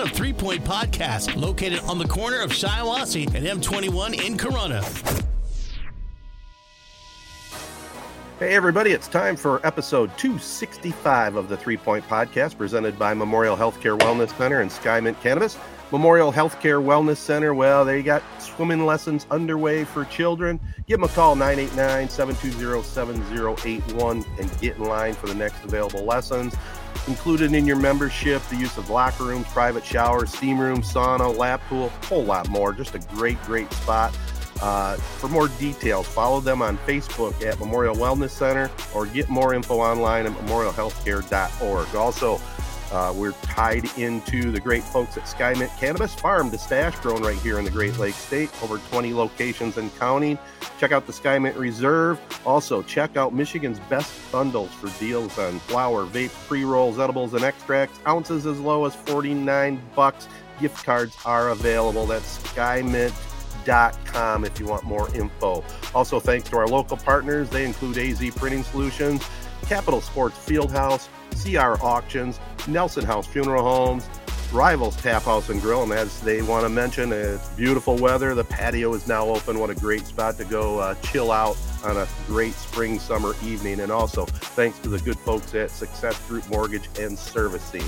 of Three Point Podcast, located on the corner of Shiawassee and M21 in Corunna. Hey, everybody, it's time for episode 265 of the Three Point Podcast presented by Memorial Healthcare Wellness Center and Skymint Cannabis. Memorial Healthcare Wellness Center, well, they got swimming lessons underway for children. Give them a call, 989 720 7081, and get in line for the next available lessons. Included in your membership, the use of locker rooms, private showers, steam room, sauna, lap pool, a whole lot more. Just a great, great spot. Uh, for more details, follow them on Facebook at Memorial Wellness Center or get more info online at memorialhealthcare.org. Also, uh, we're tied into the great folks at Skymint Cannabis Farm to stash, grown right here in the Great Lakes State, over 20 locations and counting. Check out the Skymint Reserve. Also, check out Michigan's best bundles for deals on flour, vape, pre-rolls, edibles, and extracts. Ounces as low as 49 bucks. Gift cards are available. That's skymint.com if you want more info. Also, thanks to our local partners. They include AZEE Printing Solutions, Capital Sports Fieldhouse, CR Auctions, Nelson House Funeral Homes, Rivals Tap House and Grill. And as they want to mention, it's beautiful weather. The patio is now open. What a great spot to go uh, chill out on a great spring summer evening. And also, thanks to the good folks at Success Group Mortgage and Servicing.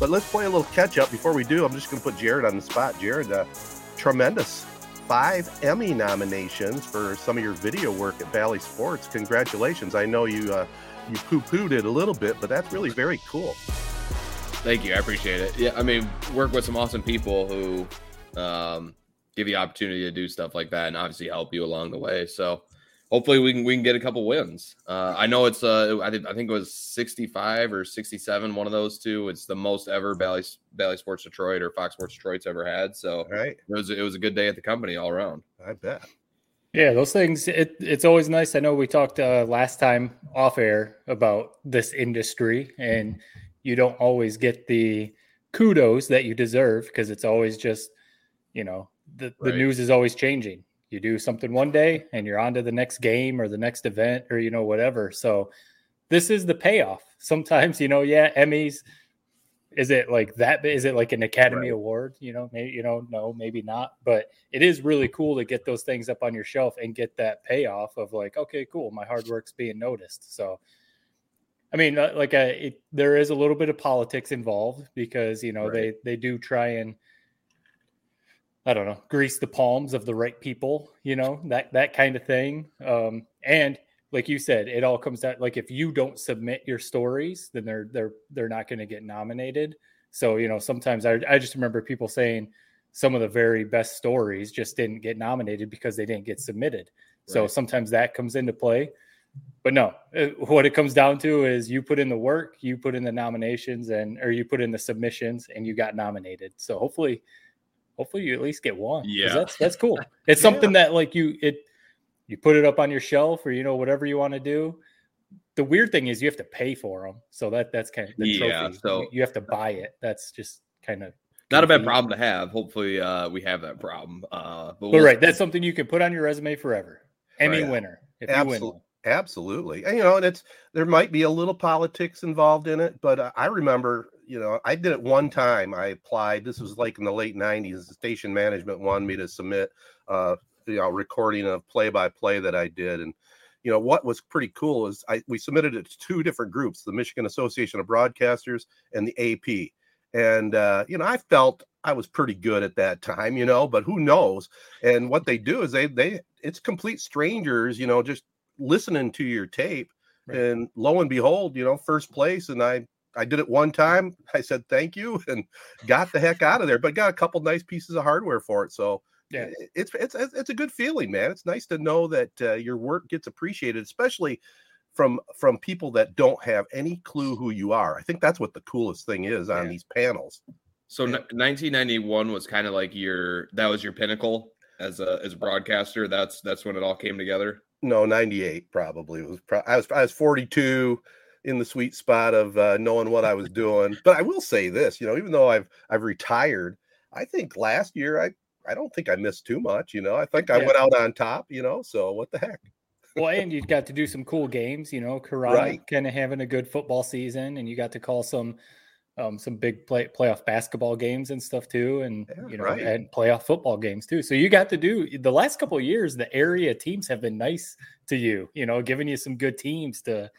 But let's play a little catch up. Before we do, I'm just going to put Jared on the spot. Jared, uh, tremendous five Emmy nominations for some of your video work at Bally Sports. Congratulations. I know you. Uh, you poo-pooed it a little bit, but that's really very cool. Thank you. I appreciate it. Yeah, I mean, work with some awesome people who um, give you opportunity to do stuff like that, and obviously help you along the way. So hopefully we can we can get a couple wins. Uh, I know it's uh I think I think it was 65 or 67, one of those two. It's the most ever Bally Bally Sports Detroit or Fox Sports Detroit's ever had. So right. it was it was a good day at the company all around. I bet. Yeah, those things. It, it's always nice. I know we talked uh, last time off air about this industry, and you don't always get the kudos that you deserve because it's always just, you know, the, right. the news is always changing. You do something one day, and you're on to the next game or the next event or you know whatever. So this is the payoff. Sometimes, you know, yeah, Emmys is it like that is it like an academy right. award you know maybe you know no maybe not but it is really cool to get those things up on your shelf and get that payoff of like okay cool my hard work's being noticed so i mean uh, like a, uh, it, there is a little bit of politics involved because you know right. they they do try and i don't know grease the palms of the right people you know that that kind of thing um and like you said, it all comes down like if you don't submit your stories, then they're they're they're not going to get nominated. So you know, sometimes I I just remember people saying some of the very best stories just didn't get nominated because they didn't get submitted. Right. So sometimes that comes into play. But no, it, uh, what it comes down to is you put in the work, you put in the nominations, and or you put in the submissions, and you got nominated. So hopefully, hopefully you at least get one. Yeah, that's that's cool. It's yeah. something that like you it you put it up on your shelf or you know whatever you want to do the weird thing is you have to pay for them, so that that's kind of the Yeah, trophy. so- you, you have to buy it. That's just kind of Not a bad goofy. problem to have. Hopefully, uh, we have that problem. Uh, but, But we'll- right, that's something you can put on your resume forever. Emmy Right. winner if you win. Absolutely. And, you know, and it's there might be a little politics involved in it, but uh, I remember, you know, I did it one time. I applied. This was like in the late 90s. The station management wanted me to submit uh, you know, recording of play by play that I did and you know what was pretty cool is I we submitted it to two different groups, the Michigan Association of Broadcasters and the AP. And uh, you know, I felt I was pretty good at that time, you know, but who knows? And what they do is they they it's complete strangers, you know, just listening to your tape. Right. And lo and behold, you know, first place. And I I did it one time. I said thank you and got the heck out of there, but got a couple nice pieces of hardware for it. So Yeah. it's it's it's a good feeling, man. It's nice to know that uh, your work gets appreciated, especially from from people that don't have any clue who you are. I think that's what the coolest thing is on Yeah. these panels. So Yeah. n- 1991 was kind of like your that was your pinnacle as a as a broadcaster. That's that's when it all came together. No, 98 probably It was. Pro- I was I was 42 in the sweet spot of uh, knowing what I was doing. But I will say this, you know, even though I've I've retired, I think last year I I don't think I missed too much. You know, I think I Yeah. went out on top. You know, so what the heck? Well, and you got to do some cool games, you know, Corunna Right. kind of having a good football season, and you got to call some um, some big play playoff basketball games and stuff too, and Yeah, you know, right. and playoff football games too. So you got to do the last couple of years. The area teams have been nice to you, you know, giving you some good teams to,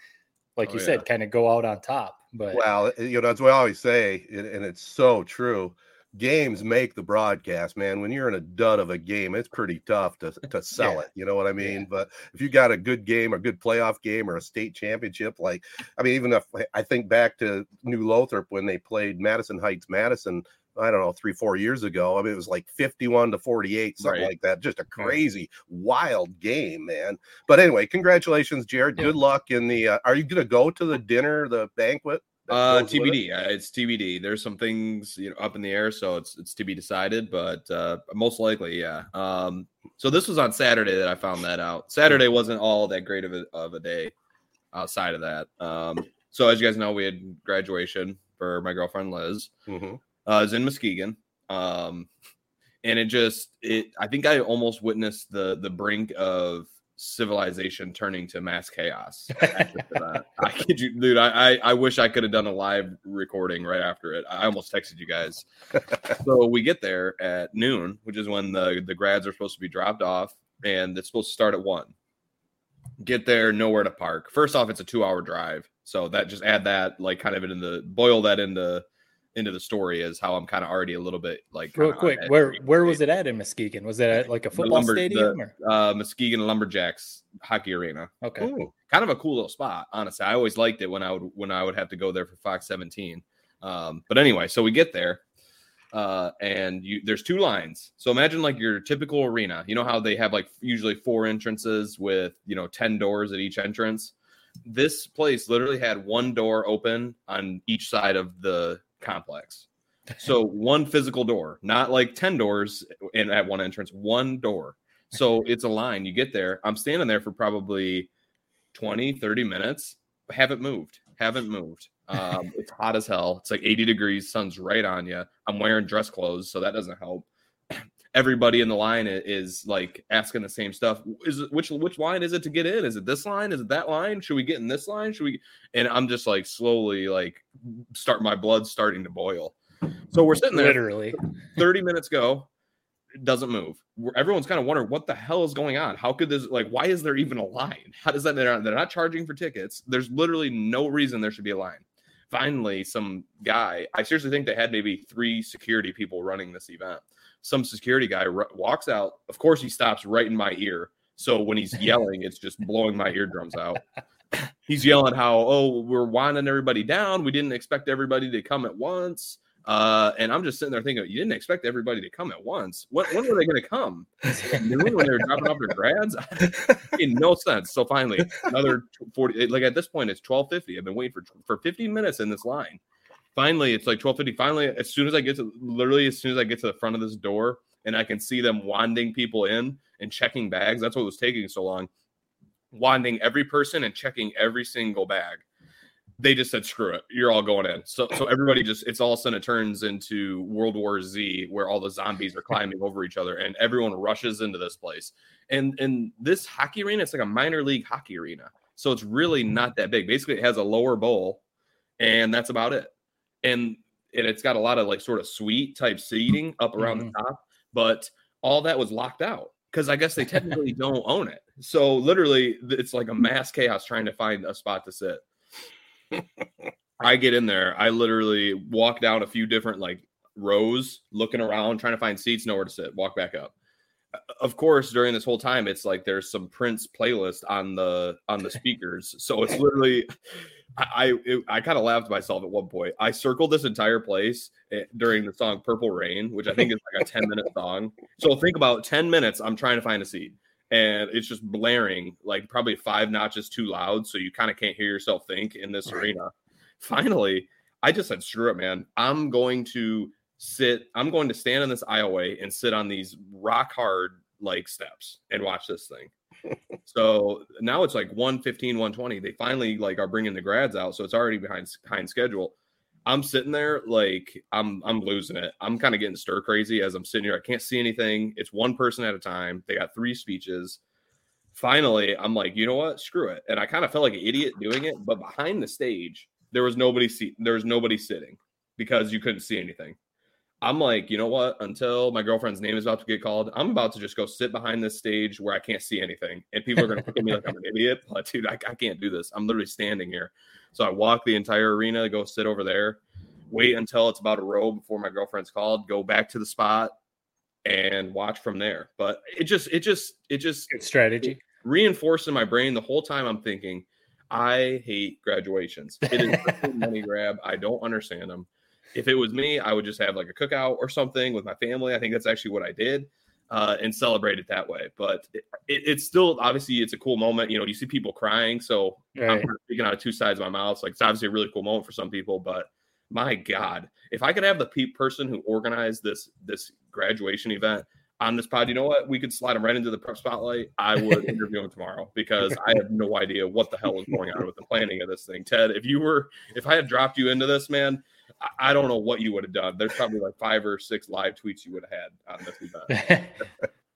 like Oh, you yeah. said, kind of go out on top. But Well, eh, you know, that's what I always say, and, and it's so true. Games make the broadcast, man. When you're in a dud of a game, it's pretty tough to to sell Yeah. it. You know what I mean? Yeah. But if you got a good game, a good playoff game, or a state championship, like I mean, even if I think back to New Lothrop when they played Madison Heights, Madison. I don't know, three, four years ago. I mean, it was like 51 to 48, something Right. like that. Just a crazy, wild game, man. But anyway, congratulations, Jared. Good luck in the. Uh, are you going to go to the dinner, the banquet? Uh, with it? TBD. Uh, it's TBD. There's some things you know up in the air, so it's it's to be decided. But uh, most likely, yeah. Um, so this was on Saturday that I found that out. Saturday wasn't all that great of a of a day. Outside of that, um, so as you guys know, we had graduation for my girlfriend Liz. Mhm. Uh, is in Muskegon. Um, and it just it I think I almost witnessed the the brink of civilization turning to mass chaos. I kid you, dude. I, I I wish I could have done a live recording right after it. I almost texted you guys. so we get there at noon, which is when the the grads are supposed to be dropped off, and it's supposed to start at one. Get there, nowhere to park. First off, it's a two hour drive, so that just add that like kind of into the boil that into into the story is how I'm kind of already a little bit like real quick, where where was it at in Muskegon? Was it at like a football lumber- the- stadium? or? uh, Muskegon Lumberjacks hockey arena. Okay, Ooh. Kind of a cool little spot, honestly. I always liked it when I would when I would have to go there for Fox 17. Um, but anyway, so we get there, uh, and you there's two lines. So imagine like your typical arena. You know how they have like usually four entrances with you know ten doors at each entrance. This place literally had one door open on each side of the complex. So one physical door, not like 10 doors and at one entrance, one door. So it's a line. You get there. I'm standing there for probably 20, 30 minutes. Haven't moved. Haven't moved. Um, it's hot as hell. It's like 80 degrees. Sun's right on you. I'm wearing dress clothes, so that doesn't help. Everybody in the line is like asking the same stuff. Is which which line is it to get in? Is it this line? Is it that line? Should we get in this line? Should we? And I'm just like slowly like start my blood starting to boil. So we're sitting there. literally. 30 minutes go, doesn't move. Everyone's kind of wondering what the hell is going on. How could this like? Why is there even a line? How does that? They're not, they're not charging for tickets. There's literally no reason there should be a line. Finally, some guy. I seriously think they had maybe three security people running this event. Some security guy r- walks out. Of course, he stops right in my ear. So when he's yelling, it's just blowing my eardrums out. He's yelling how, oh, we're winding everybody down. We didn't expect everybody to come at once. Uh, and I'm just sitting there thinking, you didn't expect everybody to come at once. When, when were they going to come? Noon when they were dropping off their grads? in no sense. So finally, another 40. Like at this point, it's 12:50. I've been waiting for for 15 minutes in this line. Finally, it's like 12:50. Finally, as soon as I get to literally as soon as I get to the front of this door and I can see them wanding people in and checking bags. That's what was taking so long. wanding every person and checking every single bag. They just said, "Screw it, you're all going in." So, so everybody just it's all of a sudden it turns into World War Z, where all the zombies are climbing over each other, and everyone rushes into this place. And and this hockey arena, it's like a minor league hockey arena, so it's really not that big. Basically, it has a lower bowl, and that's about it. And and it's got a lot of like sort of suite type seating up around Mhm. the top, but all that was locked out because I guess they technically don't own it. So literally, it's like a mass chaos trying to find a spot to sit. I get in there. I literally walk down a few different like rows, looking around, trying to find seats, nowhere to sit. Walk back up. Of course, during this whole time, it's like there's some Prince playlist on the on the speakers. So it's literally, I I, it- I kind of laughed myself at one point. I circled this entire place eh, during the song "Purple Rain," which I think is like a ten minute song. So think about ten minutes. I'm trying to find a seat and it's just blaring like probably five notches too loud so you kind of can't hear yourself think in this Right. arena finally i just said screw it man i'm going to sit i'm going to stand in this aisleway and sit on these rock hard like steps and watch this thing so now it's like 115 120 they finally like are bringing the grads out so it's already behind behind schedule. I'm sitting there like i'm i'm losing it. I'm kind of getting stir crazy as i'm sitting here. I can't see anything. It's one person at a time. They got three speeches. Finally i'm like you know what? Screw it. And i kind of felt like an idiot doing it but behind the stage there was nobody seat there was nobody sitting because you couldn't see anything i'm like you know what until my girlfriend's name is about to get called i'm about to just go sit behind this stage where i can't see anything and people are going to look at me like i'm an idiot but dude I, I can't do this i'm literally standing here so i walk the entire arena go sit over there wait until it's about a row before my girlfriend's called go back to the spot and watch from there but it just it just it just Good strategy. reinforced in my brain the whole time I'm thinking, I hate graduations. It is a money grab. I don't understand them. If it was me, I would just have like a cookout or something with my family. I think that's actually what I did uh, and celebrate it that way. But it, it, it's still obviously it's a cool moment. You know, you see people crying, so I'm kind of speaking out of two sides of my mouth. Like it's obviously a really cool moment for some people, but my God, if I could have the pe- person who organized this this graduation event on this pod, you know what? We could slide him right into the prep spotlight. I would interview him tomorrow because I have no idea what the hell is going on with the planning of this thing. Ted, if you were, if I had dropped you into this, man, I, don't know what you would have done. There's probably like five or six live tweets you would have had on this event.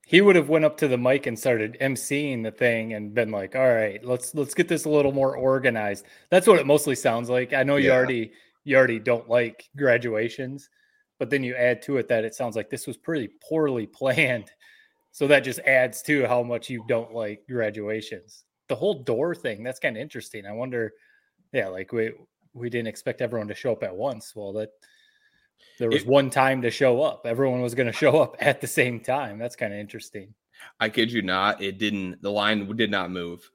he would have went up to the mic and started emceeing the thing and been like, "All right, let's let's get this a little more organized." That's what it mostly sounds like. I know you Yeah. already you already don't like graduations, but then you add to it that it sounds like this was pretty poorly planned. So that just adds to how much you don't like graduations. The whole door thing, that's kind of interesting. I wonder, yeah, like we we didn't expect everyone to show up at once. Well, that there was It- one time to show up. Everyone was going to show up at the same time. That's kind of interesting. I kid you not, it didn't. The line did not move.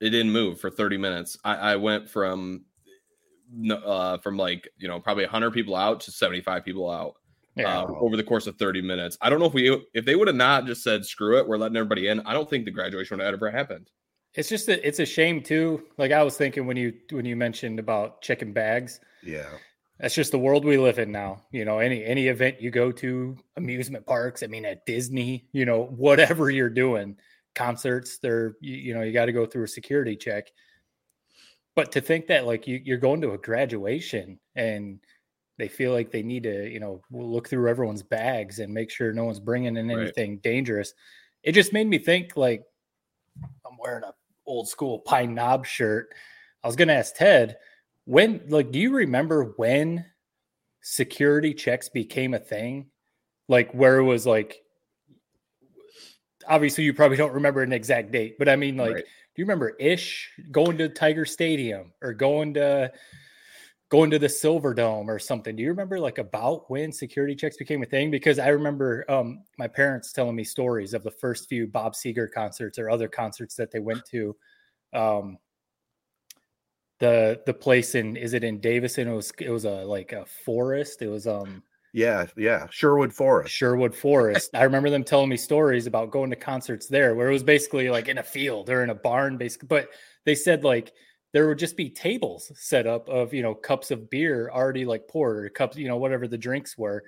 It didn't move for 30 minutes. I, I went from uh, from like you know probably 100 people out to 75 people out Yeah. uh, over the course of 30 minutes. I don't know if we if they would have not just said screw it, we're letting everybody in. I don't think the graduation would have ever happened. It's just a, it's a shame too. Like I was thinking when you when you mentioned about checking bags, Yeah. that's just the world we live in now. You know, any any event you go to, amusement parks, I mean at Disney, you know, whatever you're doing, concerts, they're you, you know, you got to go through a security check. But to think that like you, you're going to a graduation and they feel like they need to, you know, look through everyone's bags and make sure no one's bringing in Right. anything dangerous. It just made me think like I'm wearing a old school pine knob shirt. I was gonna ask Ted, when like do you remember when security checks became a thing? Like where it was like obviously you probably don't remember an exact date, but I mean like Right. do you remember ish going to Tiger Stadium or going to going to the Silver Dome or something? Do you remember like about when security checks became a thing? Because I remember um, my parents telling me stories of the first few Bob Seger concerts or other concerts that they went to. Um, the the place in is it in Davison? It was it was a like a forest. It was um Yeah. Yeah. Sherwood Forest. Sherwood Forest. I remember them telling me stories about going to concerts there where it was basically like in a field or in a barn, basically. But they said like there would just be tables set up of, you know, cups of beer already like poured or cups, you know, whatever the drinks were.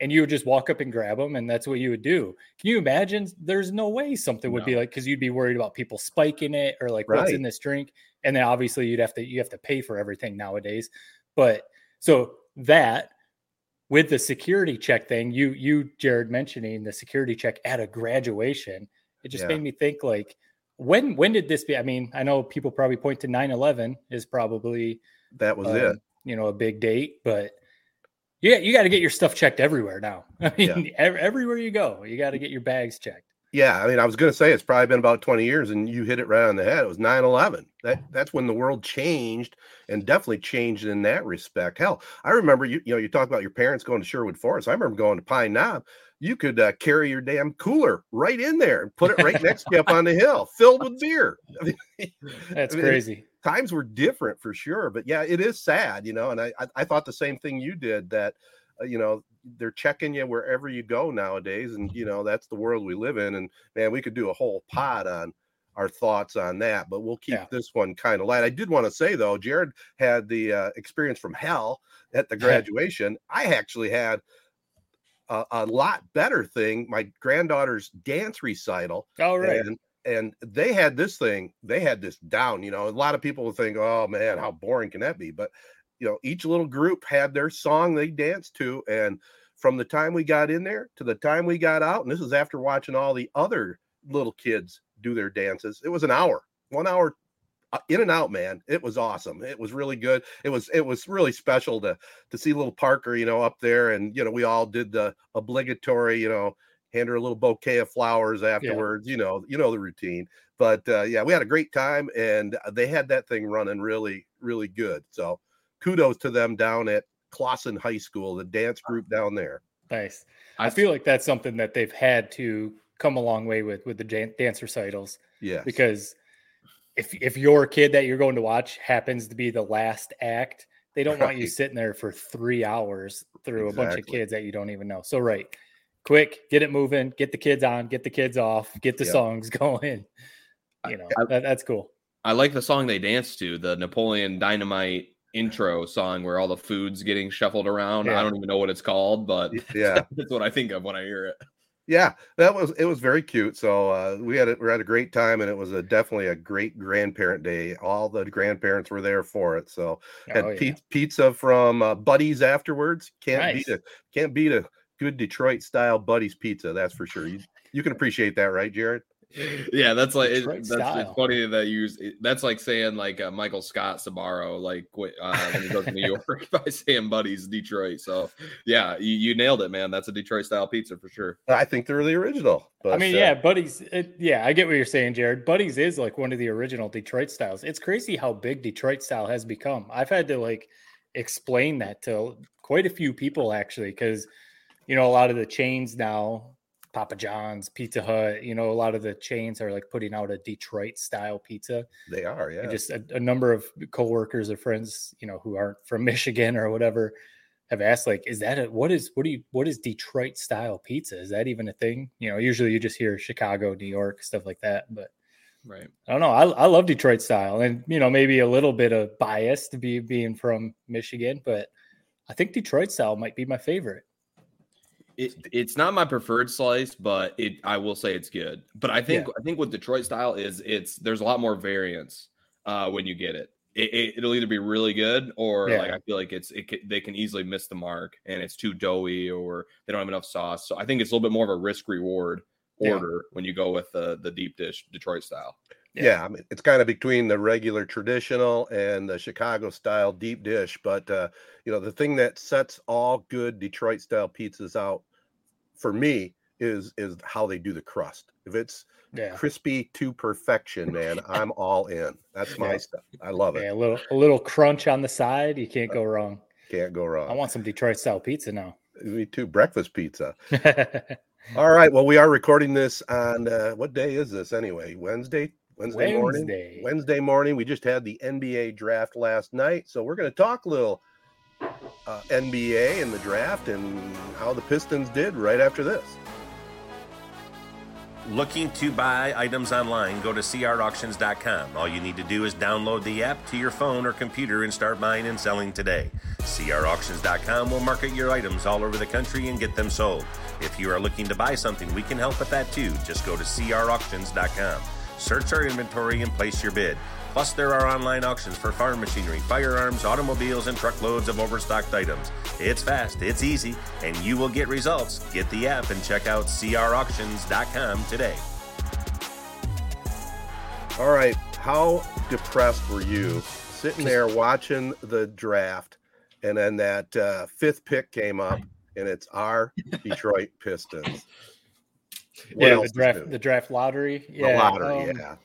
and you would just walk up and grab them, and that's what you would do. Can you imagine? There's no way something would be like because you'd be worried about people spiking it or like what's in this drink, and then obviously you'd have to you have to pay for everything nowadays. But so that with the security check thing, you you Jared mentioning the security check at a graduation, it just Yeah. made me think like when when did this be? I mean, I know people probably point to 9-11 is probably That was um, it. you know, a big date, but yeah, you got to get your stuff checked everywhere now. I mean, ev- everywhere you go, you got to get your bags checked. Yeah, I mean, I was going to say it's probably been about 20 years, and you hit it right on the head. It was 9 11. That, that's when the world changed and definitely changed in that respect. Hell, I remember you, you know, you talk about your parents going to Sherwood Forest. I remember going to Pine Knob. You could uh, carry your damn cooler right in there and put it right next to you up on the hill, filled with beer. I mean, That's I mean, crazy. times were different for sure but yeah it is sad you know and i i, I thought the same thing you did that uh, you know they're checking you wherever you go nowadays and you know that's the world we live in and man we could do a whole pod on our thoughts on that but we'll keep Yeah. this one kind of light i did want to say though jared had the uh, experience from hell at the graduation i actually had a, a lot better thing my granddaughter's dance recital All right. and and they had this thing they had this down you know a lot of people would think oh man how boring can that be but you know each little group had their song they danced to and from the time we got in there to the time we got out and this is after watching all the other little kids do their dances it was an hour one hour in and out man. It was awesome. It was really good. It was it was really special to to see little parker you know up there and you know we all did the obligatory you know hand her a little bouquet of flowers afterwards you know you know the routine. But uh, yeah we had a great time and they had that thing running really really good. So kudos to them down at clausen high school the dance group down there. Nice. I feel like that's something that they've had to come a long way with with the dance recitals yeah because if if your kid that you're going to watch happens to be the last act, they don't want you sitting there for three hours through a bunch of kids that you don't even know. So right, quick, get it moving, get the kids on, get the kids off, get the Yeah. songs going. You know, I- that, that's cool. I like the song they danced to, the Napoleon Dynamite intro song where all the food's getting shuffled around. Yeah. I don't even know what it's called, but yeah that's what I think of when I hear it. Yeah that was it was very cute so uh we had a, we had a great time and it was a definitely a great grandparent day all the grandparents were there for it so had Oh, yeah. pizza from uh, Buddy's afterwards can't Nice. beat a can't beat a good detroit style Buddy's pizza that's for sure you, you can appreciate that right jared Yeah, that's like it, that's it's funny that you use it- that's like saying like uh, Michael Scott Sbarro like wh- uh, when he goes to New York by saying Buddy's Detroit. So yeah, you, you nailed it, man. That's a Detroit style pizza for sure. i think they're the original but I mean, uh, yeah, Buddy's. It, yeah, I get what you're saying, Jared. Buddy's is like one of the original Detroit styles. It's crazy how big Detroit style has become. I've had to like explain that to quite a few people actually, because you know a lot of the chains now, Papa John's, Pizza Hut, you know, a lot of the chains are like putting out a Detroit style pizza. they are And yeah Just a, a number of coworkers or friends, you know, who aren't from Michigan or whatever, have asked like, is that a what is what do you what is Detroit style pizza? Is that even a thing? You know, usually you just hear Chicago, New York, stuff like that. But Right. I don't know. I, I love Detroit style, and you know, maybe a little bit of bias to be being from Michigan, but I think Detroit style might be my favorite. It, it's not my preferred slice, but it I will say it's good. But I think I think with Detroit style is it's there's a lot more variance uh, when you get it. It, it. will either be really good or like I feel like it's it, they can easily miss the mark and it's too doughy or they don't have enough sauce. So I think it's a little bit more of a risk reward Yeah. order when you go with the the deep dish Detroit style. Yeah. I mean, it's kind of between the regular traditional and the Chicago style deep dish. But uh, you know, the thing that sets all good Detroit style pizzas out for me is is how they do the crust. If it's Yeah, crispy to perfection, man, I'm all in. That's my Yeah. stuff. I love it. yeah, a little a little crunch on the side, you can't go wrong. Can't go wrong. I want some Detroit style pizza now. me too. Breakfast pizza. All right. Well, we are recording this on uh, what day is this anyway? Wednesday. Wednesday, morning. Wednesday. Wednesday morning. We just had the NBA draft last night, so we're going to talk a little uh, NBA and the draft and how the Pistons did right after this. Looking to buy items online, go to crauctions.com. All you need to do is download the app to your phone or computer and start buying and selling today. crauctions.com will market your items all over the country and get them sold. If you are looking to buy something, we can help with that too. Just go to crauctions.com. Search our inventory and place your bid. Plus, there are online auctions for farm machinery, firearms, automobiles, and truckloads of overstocked items. It's fast, it's easy, and you will get results. Get the app and check out crauctions.com today. All right. How depressed were you sitting there watching the draft and then that uh, fifth pick came up and it's our Detroit Pistons? What yeah, the draft, new? the draft lottery. The Yeah, lottery, um, yeah.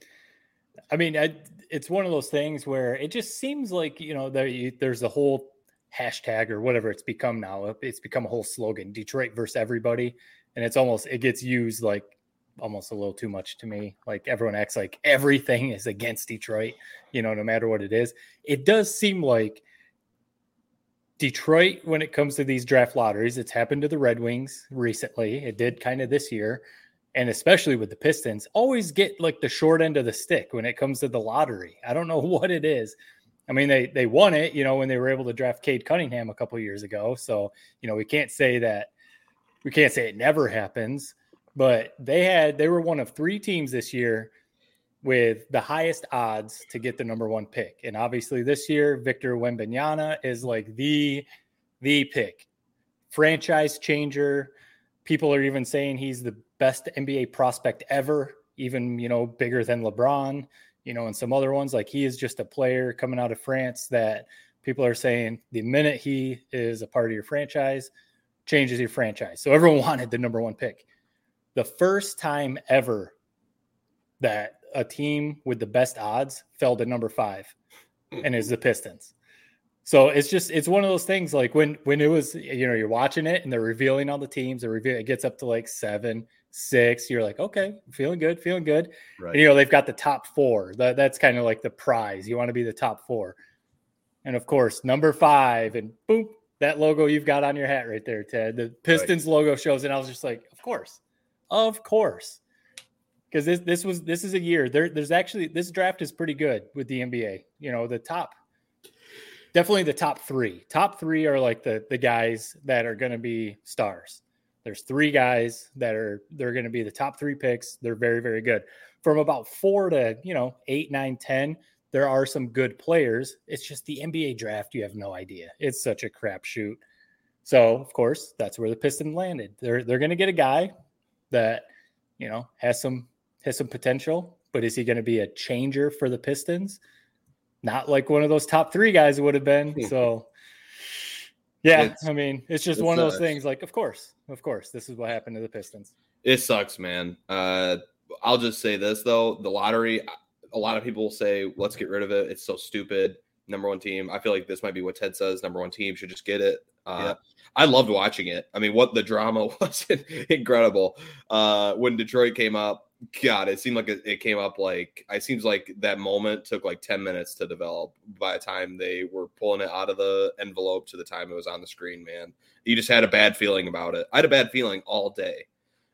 I mean, I, it's one of those things where it just seems like you know there you, there's a whole hashtag or whatever it's become now. It's become a whole slogan: Detroit versus everybody, and it's almost it gets used like almost a little too much to me. Like everyone acts like everything is against Detroit, you know, no matter what it is. It does seem like Detroit, when it comes to these draft lotteries, it's happened to the Red Wings recently. It did kind of this year, and especially with the Pistons, always get like the short end of the stick when it comes to the lottery. I don't know what it is. I mean, they they won it, you know, when they were able to draft Cade Cunningham a couple years ago. So, you know, we can't say that we can't say it never happens, but they had they were one of three teams this year with the highest odds to get the number one pick. And obviously this year, Victor Wembanyama is like the the pick. Franchise changer. People are even saying he's the best NBA prospect ever, even, you know, bigger than LeBron, you know, and some other ones. Like he is just a player coming out of France that people are saying the minute he is a part of your franchise, changes your franchise. So everyone wanted the number one pick. The first time ever that a team with the best odds fell to number five and is the Pistons. So it's just it's one of those things like when when it was you know you're watching it and they're revealing all the teams, they reveal it gets up to like seven, six. You're like, okay, feeling good, feeling good. Right. And you know they've got the top four. That that's kind of like the prize. You want to be the top four. And of course, number five, and boom, that logo you've got on your hat right there, Ted. The Pistons logo shows, and I was just like, of course, of course, because this this was this is a year. There, there's actually this draft is pretty good with the NBA. You know, the top, definitely the top three. Top three are like the the guys that are going to be stars. There's three guys that are they're going to be the top three picks. They're very very good. From about four to you know eight, nine, ten, there are some good players. It's just the NBA draft. You have no idea. It's such a crapshoot. So of course that's where the Pistons landed. They're they're going to get a guy that you know has some has some potential, but is he going to be a changer for the Pistons? Not like one of those top three guys would have been. Hmm. So yeah, I mean it's just it's, one of those things. Like of course, of course, this is what happened to the Pistons. It sucks, man. Uh, I'll just say this though: the lottery. A lot of people will say, "Let's get rid of it. It's so stupid." Number one team. I feel like this might be what Ted says. Number one team should just get it. Uh, Yeah. I loved watching it. I mean, what the drama was incredible. Uh, when Detroit came up, God, it seemed like it, it came up like it seems like that moment took like ten minutes to develop. By the time they were pulling it out of the envelope to the time it was on the screen, man, you just had a bad feeling about it. I had a bad feeling all day.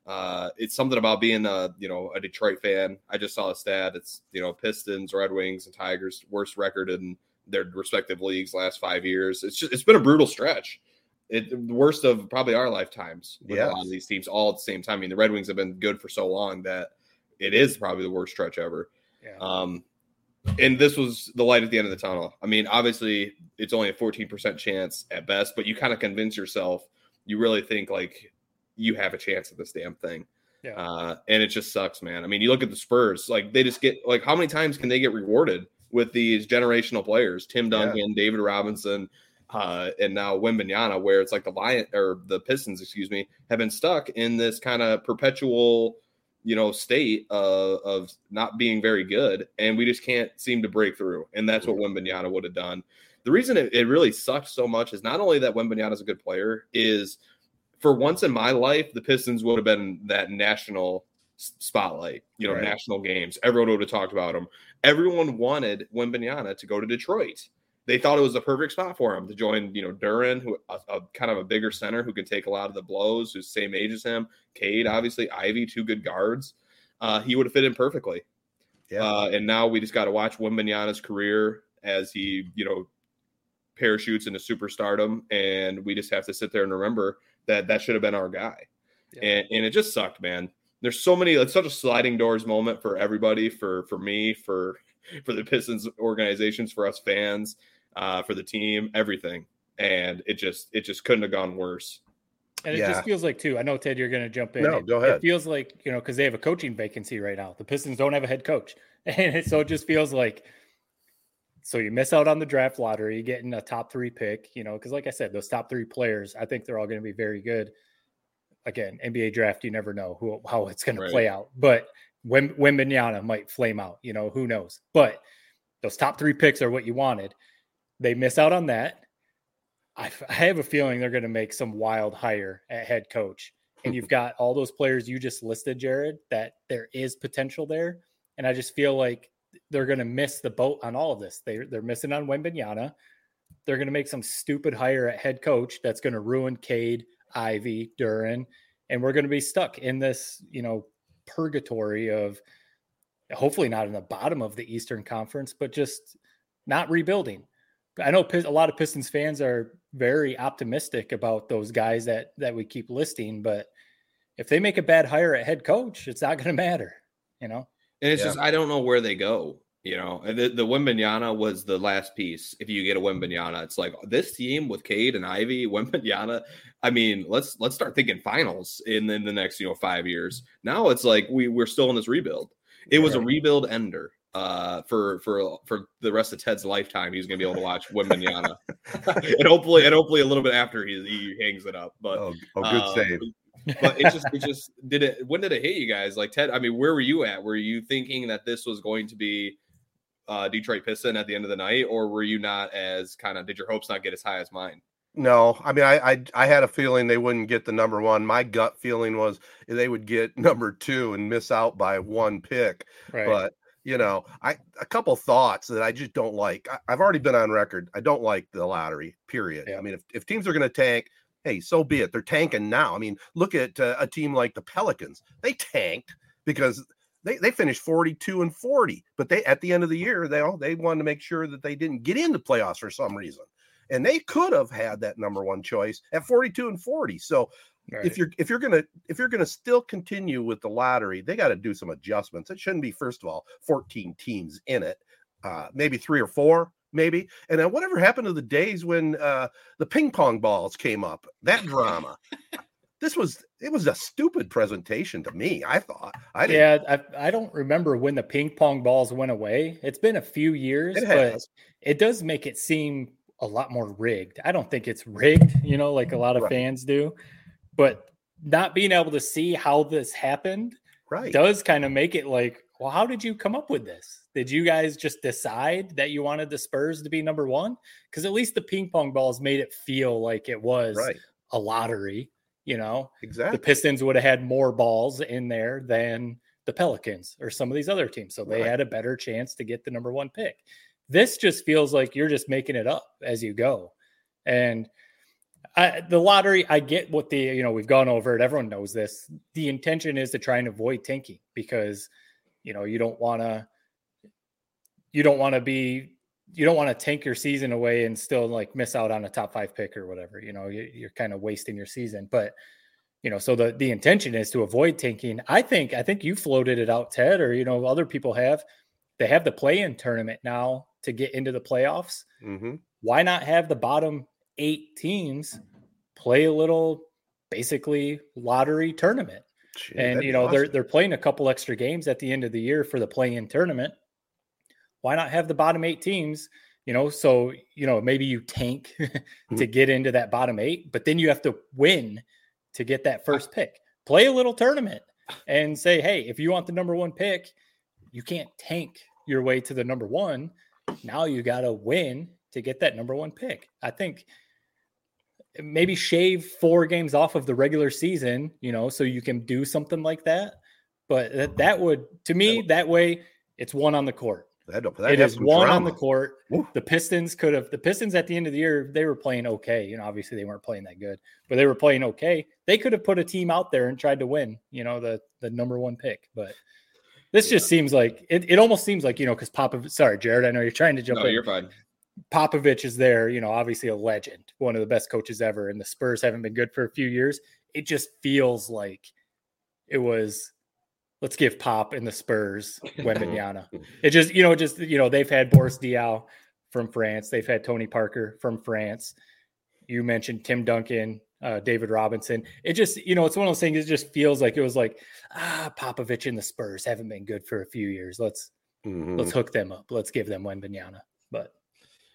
Uh, it's something about being a you know a Detroit fan. I just saw a stat. It's you know Pistons, Red Wings, and Tigers worst record in their respective leagues last five years. It's just it's been a brutal stretch. It the worst of probably our lifetimes with a lot of these teams all at the same time. I mean, the Red Wings have been good for so long that it is probably the worst stretch ever. Yeah. Um, and this was the light at the end of the tunnel. I mean, obviously, it's only a 14% chance at best, but you kind of convince yourself, you really think like you have a chance at this damn thing. Yeah. Uh, and it just sucks, man. I mean, you look at the Spurs, like they just get like how many times can they get rewarded with these generational players? Tim Yeah. Duncan, David Robinson, uh, and now Wembanyama, where it's like the Lion or the Pistons, excuse me, have been stuck in this kind of perpetual, you know, state uh, of not being very good, and we just can't seem to break through. And that's what Wembanyama would have done. The reason it, it really sucked so much is not only that Wembanyama is a good player, is for once in my life, the Pistons would have been that national spotlight, you know, Right. national games. Everyone would have talked about him. Everyone wanted Wembanyama to go to Detroit. They thought it was the perfect spot for him to join, you know, Duren, who a, a kind of a bigger center who can take a lot of the blows, who's same age as him. Cade, obviously, Ivey, two good guards. uh, he would have fit in perfectly. Yeah. Uh, and now we just got to watch Wembanyama's career as he, you know, parachutes into superstardom, and we just have to sit there and remember that that should have been our guy. Yeah. And and it just sucked, man. There's so many. It's such a sliding doors moment for everybody, for for me, for for the Pistons organizations, for us fans, uh, for the team, everything. And it just it just couldn't have gone worse. And it Yeah. just feels like too. I know Ted, you're going to jump in. No, It- go ahead. It feels like you know because they have a coaching vacancy right now. The Pistons don't have a head coach, and it, so it just feels like. So you miss out on the draft lottery, getting a top three pick. You know, because like I said, those top three players, I think they're all going to be very good. Again, NBA draft, you never know who how it's going Right. to play out. But when when Mignana might flame out, you know, who knows? But those top three picks are what you wanted. They miss out on that. I, have a feeling they're going to make some wild hire at head coach. And you've got all those players you just listed, Jared, that there is potential there. And I just feel like they're going to miss the boat on all of this. They, they're missing on Wembanyama. They're going to make some stupid hire at head coach that's going to ruin Cade, Ivey, Duren. And we're going to be stuck in this, you know, purgatory of hopefully not in the bottom of the Eastern Conference, but just not rebuilding. I know a lot of Pistons fans are very optimistic about those guys that that we keep listing, but if they make a bad hire at head coach, it's not going to matter. You know, And it's Yeah. just I don't know where they go. You know, the the Wembanyama was the last piece. If you get a Wembanyama, it's like this team with Cade and Ivey, Wembanyama. I mean, let's let's start thinking finals in, in the next you know five years. Now it's like we we're still in this rebuild. It was a rebuild ender uh for for for the rest of Ted's lifetime. He's gonna be able to watch Wembanyama, and hopefully and hopefully a little bit after he, he hangs it up. But Oh, oh good uh, save. but it just it just did it when did it hit you guys like ted i mean where were you at were you thinking that this was going to be uh detroit piston at the end of the night or were you not as kind of did your hopes not get as high as mine No, I mean, I, I I had a feeling they wouldn't get the number one. My gut feeling was they would get number two and miss out by one pick. right? But you know, I a couple thoughts that I just don't like. I, I've already been on record. I don't like the lottery. Period. Yeah. I mean, if, if teams are going to tank, hey, so be it. They're tanking now. I mean, look at uh, a team like the Pelicans. They tanked because they, they finished 42 and 40, but they at the end of the year, they all they wanted to make sure that they didn't get into playoffs for some reason. And they could have had that number one choice at 42 and 40. So Right. if you're if you're gonna if you're gonna still continue with the lottery, they got to do some adjustments. It shouldn't be first of all 14 teams in it, uh, maybe three or four, maybe. And then whatever happened to the days when uh, the ping pong balls came up? That drama. this was it was a stupid presentation to me. I thought I didn't. yeah, I, I don't remember when the ping pong balls went away. It's been a few years, It but it does make it seem a lot more rigged. I don't think it's rigged, you know, like a lot of Right. fans do, but not being able to see how this happened right. does kind of make it like, well, how did you come up with this? Did you guys just decide that you wanted the Spurs to be number one? Because at least the ping pong balls made it feel like it was Right. a lottery. You know, Exactly. the Pistons would have had more balls in there than the Pelicans or some of these other teams. So they Right. had a better chance to get the number one pick. This just feels like you're just making it up as you go. And I, the lottery, I get what the, you know, we've gone over it. Everyone knows this. The intention is to try and avoid tanking because, you know, you don't want to, you don't want to be, you don't want to tank your season away and still like miss out on a top five pick or whatever. You know, you, you're kind of wasting your season. But, you know, so the the intention is to avoid tanking. I think I think you floated it out, Ted, or you know, other people have. They have the play-in tournament now to get into the playoffs. Mm-hmm. Why not have the bottom eight teams play a little, basically lottery tournament? and you know they're they're playing a couple extra games at the end of the year for the play-in tournament. Why not have the bottom eight teams? You know, so you know maybe you tank to get into that bottom eight, but then you have to win to get that first pick. Play a little tournament and say, hey, if you want the number one pick, you can't tank your way to the number one. Now you got to win to get that number one pick. I think maybe shave four games off of the regular season, you know, so you can do something like that. But that, that would, to me, that way it's one on the court. That, that It is one on the court. Woo. The Pistons could have, the Pistons at the end of the year, they were playing okay. You know, obviously they weren't playing that good, but they were playing okay. They could have put a team out there and tried to win, you know, the, the number one pick. But This just seems like it, it almost seems like, you know, because Popovich, sorry, Jared, I know you're trying to jump No, in. you're fine. Popovich is there, you know, obviously a legend, one of the best coaches ever, and the Spurs haven't been good for a few years. It just feels like it was let's give Pop and the Spurs Wembanyama. it just, you know, just you know, they've had Boris Diaw from France, they've had Tony Parker from France. You mentioned Tim Duncan, uh, David Robinson. It just, you know, it's one of those things. It just feels like it was like, ah, Popovich and the Spurs haven't been good for a few years. Let's Mhm. let's hook them up. Let's give them Wembanyama.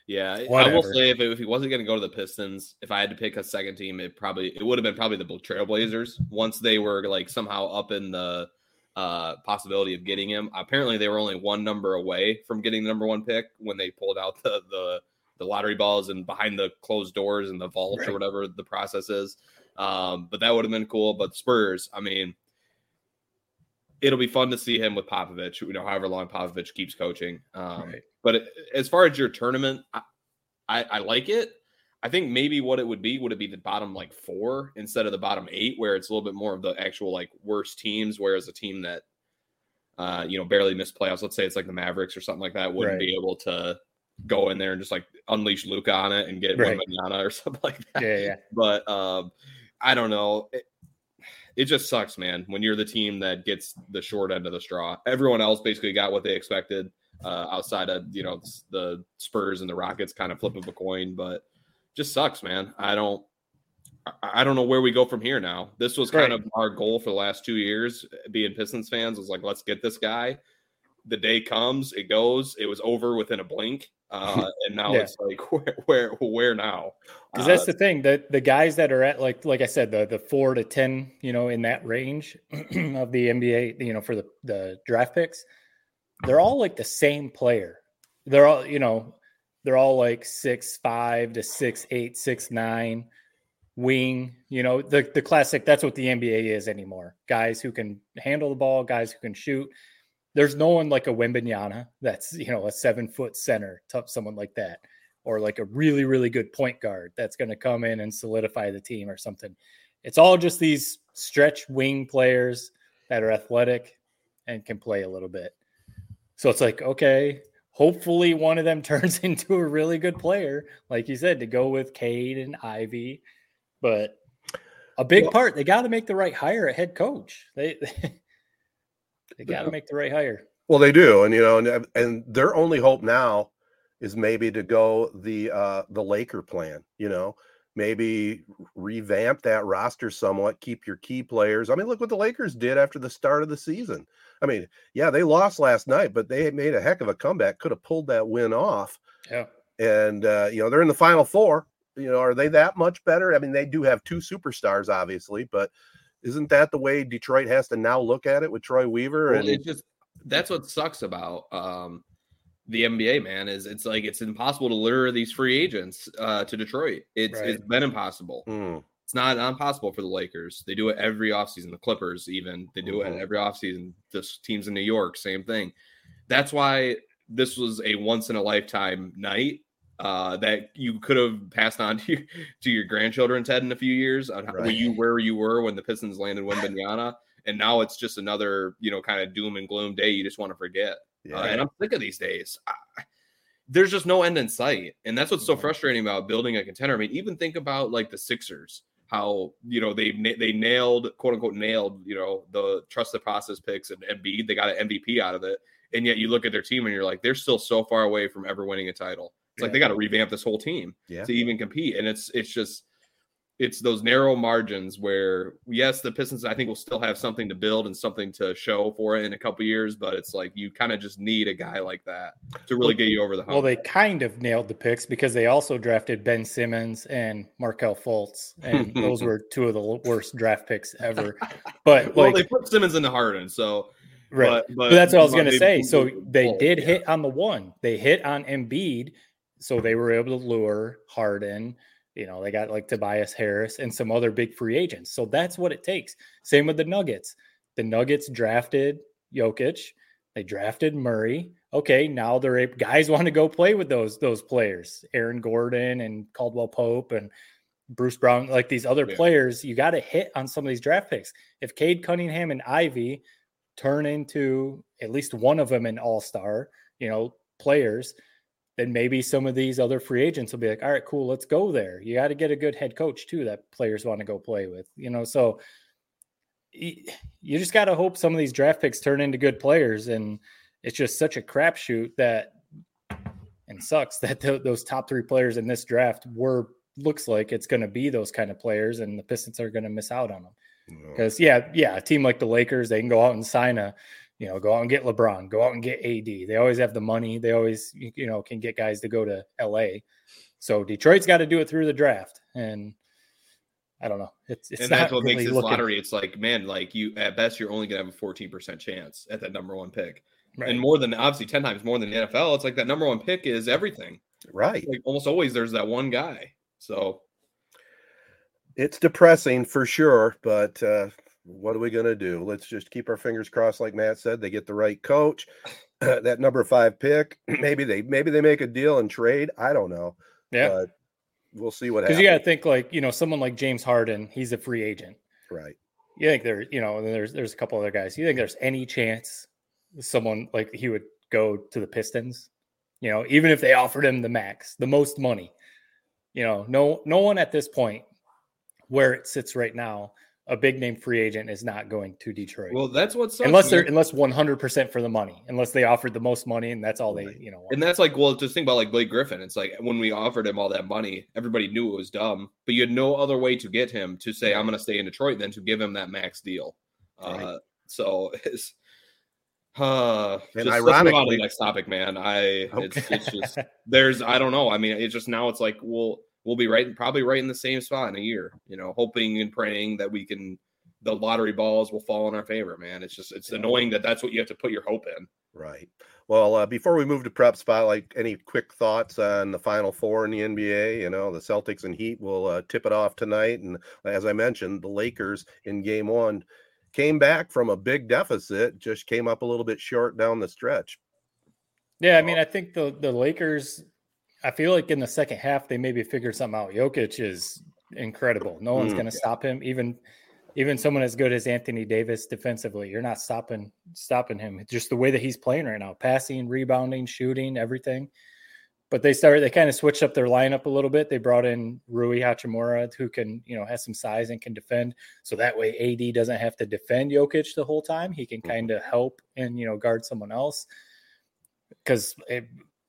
Yeah, I will say if, it, if he wasn't going to go to the Pistons, if I had to pick a second team, it probably it would have been probably the Trailblazers. Once they were like somehow up in the uh, possibility of getting him, apparently they were only one number away from getting the number one pick when they pulled out the the, the lottery balls and behind the closed doors and the vault Right. or whatever the process is. Um, but that would have been cool. But Spurs, I mean, it'll be fun to see him with Popovich. You know, however long Popovich keeps coaching. Um, Right. But it- as far as your tournament, I, I, I like it. I think maybe what it would be would it be the bottom like four instead of the bottom eight, where it's a little bit more of the actual like worst teams, whereas a team that uh, you know barely missed playoffs, let's say it's like the Mavericks or something like that, wouldn't Right. be able to go in there and just like unleash Luka on it and get Right. one or something like that yeah, yeah. but um, I don't know. It, it just sucks, man. When you're the team that gets the short end of the straw, everyone else basically got what they expected. Uh, outside of you know the Spurs and the Rockets, kind of flip of a coin, but just sucks, man. I don't. I- don't know where we go from here now. This was kind Right. of our goal for the last two years, being Pistons fans, was like, let's get this guy. The day comes, it goes. It was over within a blink, uh, and now Yeah. it's like, where, where, where now? Because Uh, that's the thing that the guys that are at like like I said the the four to ten you know in that range of the NBA you know for the the draft picks they're all like the same player they're all you know they're all like six five to six eight six nine wing you know the the classic that's what the NBA is anymore guys who can handle the ball guys who can shoot there's no one like a Wembanyama that's you know a seven foot center tough someone like that or like a really really good point guard that's going to come in and solidify the team or something. It's all just these stretch wing players that are athletic and can play a little bit. So it's like okay hopefully one of them turns into a really good player like you said to go with Cade and Ivey. But a big Well- part they got to make the right hire at head coach. They they got to make the right hire Well, they do, and you know, and and their only hope now is maybe to go the uh the Laker plan. You know, maybe revamp that roster somewhat, keep your key players. I mean, look what the Lakers did after the start of the season. I mean, yeah, they lost last night, but they made a heck of a comeback. Could have pulled that win off, yeah and uh, you know, they're in the final four. You know, are they that much better? I mean, they do have two superstars, obviously, but isn't that the way Detroit has to now look at it with Troy Weaver? Well, and it just that's what sucks about um, the NBA, man. Is it's like it's impossible to lure these free agents uh, to Detroit. It's Right. it's been impossible. Mm, It's not impossible for the Lakers. They do it every offseason. The Clippers, even they do Mhm. it every offseason. The teams in New York, same thing. That's why this was a once in a lifetime night uh, that you could have passed on to your, to your grandchildren, Ted, in a few years on Right. you where you were when the Pistons landed Wembanyama, and now it's just another you know kind of doom and gloom day you just want to forget. yeah. Uh, and I'm sick of these days. I, there's just no end in sight, and that's what's so Mhm. frustrating about building a contender. I mean, even think about like the Sixers, how you know they they nailed quote unquote nailed you know the trust the process picks and Embiid. They got an MVP out of it, and yet you look at their team and you're like, they're still so far away from ever winning a title. It's like they got to revamp this whole team yeah. to even compete, and it's it's just it's those narrow margins where yes, the Pistons I think will still have something to build and something to show for it in a couple years, but it's like you kind of just need a guy like that to really get you over the hump. Well, they kind of nailed the picks because they also drafted Ben Simmons and Markelle Fultz, and those were two of the worst draft picks ever. But well, like, they put Simmons in the Harden, so right. but, But, that's what I was going to say. So they did yeah. hit on the one. They hit on Embiid, so they were able to lure Harden. You know, they got like Tobias Harris and some other big free agents. So that's what it takes. Same with the Nuggets. The Nuggets drafted Jokic. They drafted Murray. Okay, now they're able, guys want to go play with those those players, Aaron Gordon and Caldwell Pope and Bruce Brown, like these other Yeah. players. You got to hit on some of these draft picks. If Cade Cunningham and Ivey turn into at least one of them an all-star, you know, players, then maybe some of these other free agents will be like, all right, cool, let's go there. You got to get a good head coach too that players want to go play with, you know. So you just got to hope some of these draft picks turn into good players, and it's just such a crapshoot that and sucks that th- those top three players in this draft were looks like it's going to be those kind of players, and the Pistons are going to miss out on them. Because yeah, yeah, a team like the Lakers, they can go out and sign a, you know, go out and get LeBron, go out and get AD. They always have the money. They always, you know, can get guys to go to LA. So Detroit's got to do it through the draft, and I don't know. It's, it's and that's what really makes this looking... lottery. It's like, man, like you at best, you're only gonna have a 14% chance at that number one pick. Right. And more than obviously 10 times more than the NFL. It's like that number one pick is everything. Right. Like almost always there's that one guy. So it's depressing for sure, but uh what are we going to do? Let's just keep our fingers crossed like Matt said they get the right coach. that number 5 pick, maybe they maybe they make a deal and trade, I don't know. Yeah. But we'll see what happens. Cuz you got to think like, you know, someone like James Harden, he's a free agent. Right. You think there, you know, there's there's a couple other guys. You think there's any chance someone like he would go to the Pistons? You know, even if they offered him the max, the most money. You know, no no one at this point where it sits right now a big name free agent is not going to Detroit. Well, that's what's unless they're unless one hundred percent for the money, unless they offered the most money and that's all they you know. Want. And that's like well, just think about like Blake Griffin. It's like when we offered him all that money, everybody knew it was dumb, but you had no other way to get him to say I'm going to stay in Detroit than to give him that max deal. Right. Uh, so it's. Uh, and just ironically, the next topic, man. I okay. it's, it's just there's I don't know. I mean, it's just now it's like well we'll be right probably right in the same spot in a year, you know, hoping and praying that we can the lottery balls will fall in our favor, man. It's just it's annoying that that's what you have to put your hope in. Right. Well, uh, before we move to prep spotlight, any quick thoughts on the final four in the NBA? You know, the Celtics and Heat will uh, tip it off tonight, and as I mentioned, the Lakers in Game One came back from a big deficit, just came up a little bit short down the stretch. Yeah, I mean, I think the the Lakers I feel like in the second half they maybe figured something out. Jokic is incredible. No one's mm, going to yeah. stop him. Even even someone as good as Anthony Davis defensively, you're not stopping stopping him. Just the way that he's playing right now, passing, rebounding, shooting, everything. But they started. They kind of switched up their lineup a little bit. They brought in Rui Hachimura, who can you know has some size and can defend. So that way AD doesn't have to defend Jokic the whole time. He can mm-hmm. kind of help and you know guard someone else because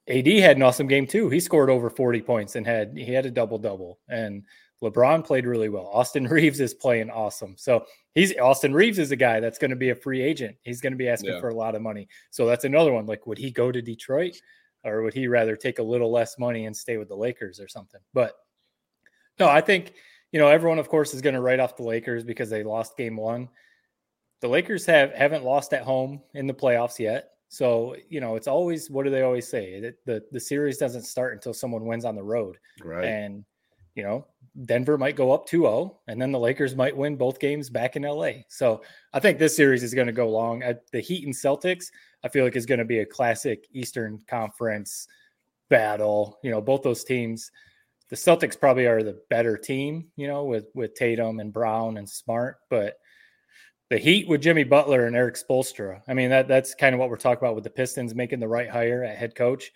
AD had an awesome game too. He scored over 40 points and had he had a double double. And LeBron played really well. Austin Reaves is playing awesome. So he's Austin Reaves is a guy that's going to be a free agent. He's going to be asking yeah. for a lot of money. So that's another one. Like, would he go to Detroit or would he rather take a little less money and stay with the Lakers or something? But no, I think, you know, everyone, of course, is going to write off the Lakers because they lost game one. The Lakers have haven't lost at home in the playoffs yet. So, you know, it's always what do they always say? That the, the series doesn't start until someone wins on the road. Right. And, you know, Denver might go up 2-0 and then the Lakers might win both games back in LA. So I think this series is going to go long. the Heat and Celtics, I feel like is going to be a classic Eastern Conference battle. You know, both those teams, the Celtics probably are the better team, you know, with with Tatum and Brown and Smart, but the Heat with Jimmy Butler and Erik Spoelstra. I mean, that that's kind of what we're talking about with the Pistons making the right hire at head coach.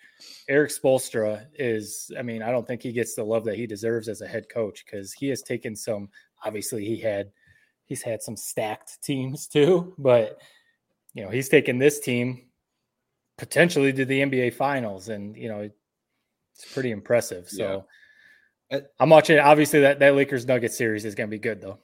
Erik Spoelstra is, I mean, I don't think he gets the love that he deserves as a head coach because he has taken some. Obviously, he had he's had some stacked teams too, but you know, he's taken this team potentially to the NBA Finals, and you know, it's pretty impressive. So. Yeah. I'm watching. Obviously, that that Lakers Nuggets series is going to be good, though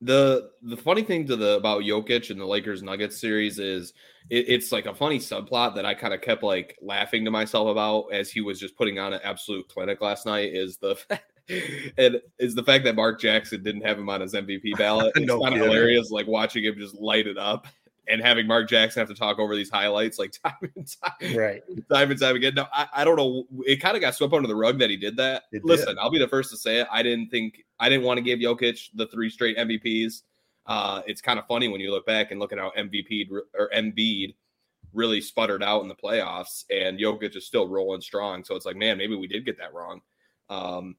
the the funny thing to the about Jokic and the Lakers Nuggets series is it, it's like a funny subplot that I kind of kept like laughing to myself about as he was just putting on an absolute clinic last night is the and is the fact that Mark Jackson didn't have him on his MVP ballot. It's no kind of hilarious, like watching him just light it up and having Mark Jackson have to talk over these highlights like time and time, right, time and time again. No, I, I don't know. It kind of got swept under the rug that he did that. It Listen, did. I'll be the first to say it. I didn't think I didn't want to give Jokic the three straight MVPs. Uh, it's kind of funny when you look back and look at how MVP or Embiid really sputtered out in the playoffs, and Jokic is still rolling strong. So it's like, man, maybe we did get that wrong. Um,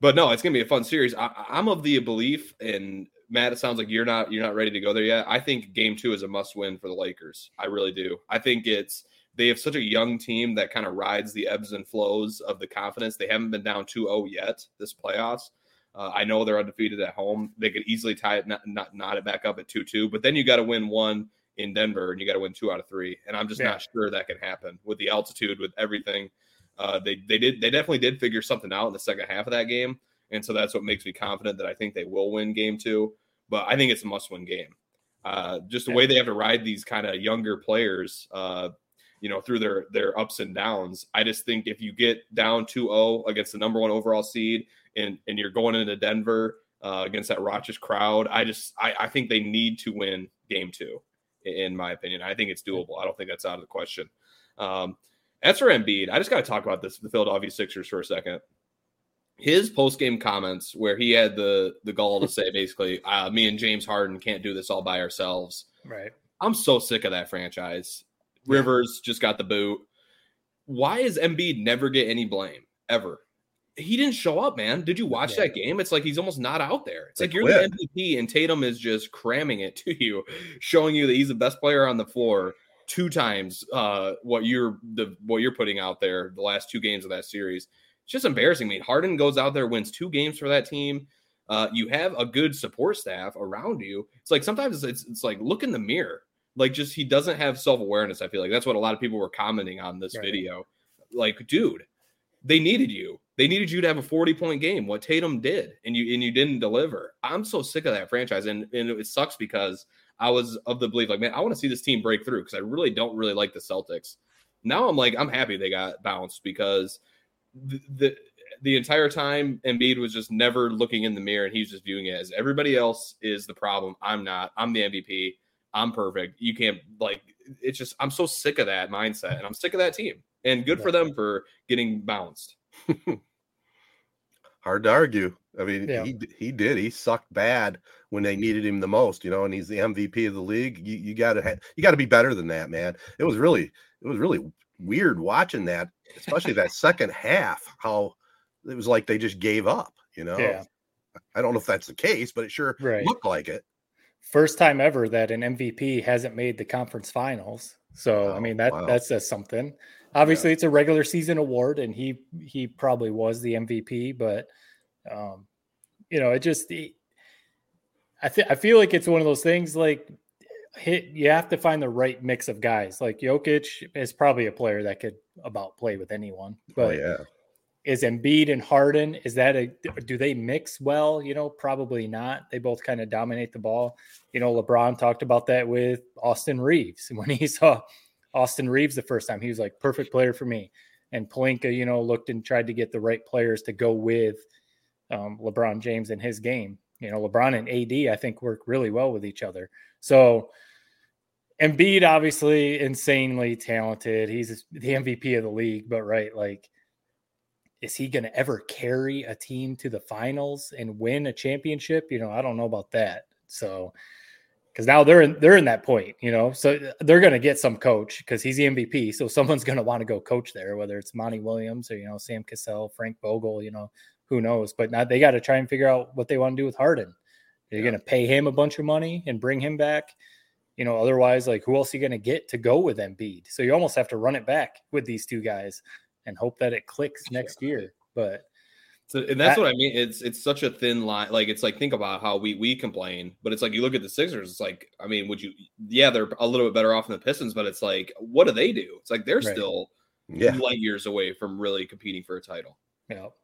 but no, it's gonna be a fun series. I, am of the belief, and Matt, it sounds like you're not you're not ready to go there yet. I think game two is a must win for the Lakers. I really do. I think it's they have such a young team that kind of rides the ebbs and flows of the confidence. They haven't been down 2-0 yet this playoffs. Uh, I know they're undefeated at home. They could easily tie it, not, not knot it back up at 2 2, but then you got to win one in Denver and you got to win two out of three. And I'm just Yeah. not sure that can happen with the altitude, with everything. Uh, they, they did, they definitely did figure something out in the second half of that game. And so that's what makes me confident that I think they will win game two. But I think it's a must win game. Uh, just the way they have to ride these kind of younger players, uh, you know, through their their ups and downs. I just think if you get down 2-0 against the number one overall seed and and you're going into Denver uh, against that Rochester crowd, I just I, I think they need to win game two, in my opinion. I think it's doable. I don't think that's out of the question. Um, as for Embiid, I just got to talk about this the Philadelphia Sixers for a second. His post game comments, where he had the the gall to say basically, uh, "Me and James Harden can't do this all by ourselves." Right. I'm so sick of that franchise. Rivers just got the boot. Why is Embiid never get any blame ever? He didn't show up, man. Did you watch Yeah. that game? It's like he's almost not out there. It's They like you're the MVP and Tatum is just cramming it to you, showing you that he's the best player on the floor two times uh what you're the what you're putting out there the last two games of that series. It's just embarrassing. I mean, Harden goes out there, wins two games for that team. Uh, you have a good support staff around you. It's like sometimes it's it's like look in the mirror. Like just he doesn't have self awareness. I feel like that's what a lot of people were commenting on this Right. video. Like, dude, they needed you. They needed you to have a 40 point game, what Tatum did, and you and you didn't deliver. I'm so sick of that franchise. And, and it sucks because I was of the belief, like, man, I want to see this team break through because I really don't really like the Celtics. Now I'm like, I'm happy they got bounced because the, the the entire time Embiid was just never looking in the mirror and he's just viewing it as everybody else is the problem. I'm not. I'm the MVP. I'm perfect. You can't like it's just I'm so sick of that mindset and I'm sick of that team. And good for them for getting bounced. Hard to argue. I mean, Yeah. he he did. He sucked bad when they needed him the most, you know. And he's the MVP of the league. You you got to you got to be better than that, man. It was really it was really weird watching that, especially that second half. How it was like they just gave up, you know. Yeah. I don't know if that's the case, but it sure Right. looked like it. First time ever that an MVP hasn't made the conference finals. So I mean that wow. that says something. Obviously, it's a regular season award, and he he probably was the MVP. But um, you know, it just the- I th- I feel like it's one of those things like hit you have to find the right mix of guys. Like Jokic is probably a player that could about play with anyone, Oh but yeah. is Embiid and Harden is that a do they mix well? You know, probably not. They both kind of dominate the ball. You know, LeBron talked about that with Austin Reaves when he saw Austin Reaves the first time. He was like, perfect player for me. And Pelinka, you know, looked and tried to get the right players to go with um, LeBron James in his game. You know, LeBron and AD, I think, work really well with each other. So Embiid, obviously, insanely talented. He's the MVP of the league, but right, like, is he going to ever carry a team to the finals and win a championship? You know, I don't know about that. So, because now they're in they're in that point, you know, so they're going to get some coach because he's the MVP. So someone's going to want to go coach there, whether it's Monty Williams or you know Sam Cassell, Frank Vogel, you know, who knows? But now they got to try and figure out what they want to do with Harden. They're Yeah. going to pay him a bunch of money and bring him back. You know, otherwise, like who else are you going to get to go with Embiid? So you almost have to run it back with these two guys and hope that it clicks next year. But So, and that's That- what I mean. It's it's such a thin line. Like it's like think about how we we complain, but it's like you look at the Sixers. It's like I mean, would you? Yeah, they're a little bit better off than the Pistons, but it's like what do they do? It's like they're Right. still Yeah. light years away from really competing for a title. you know,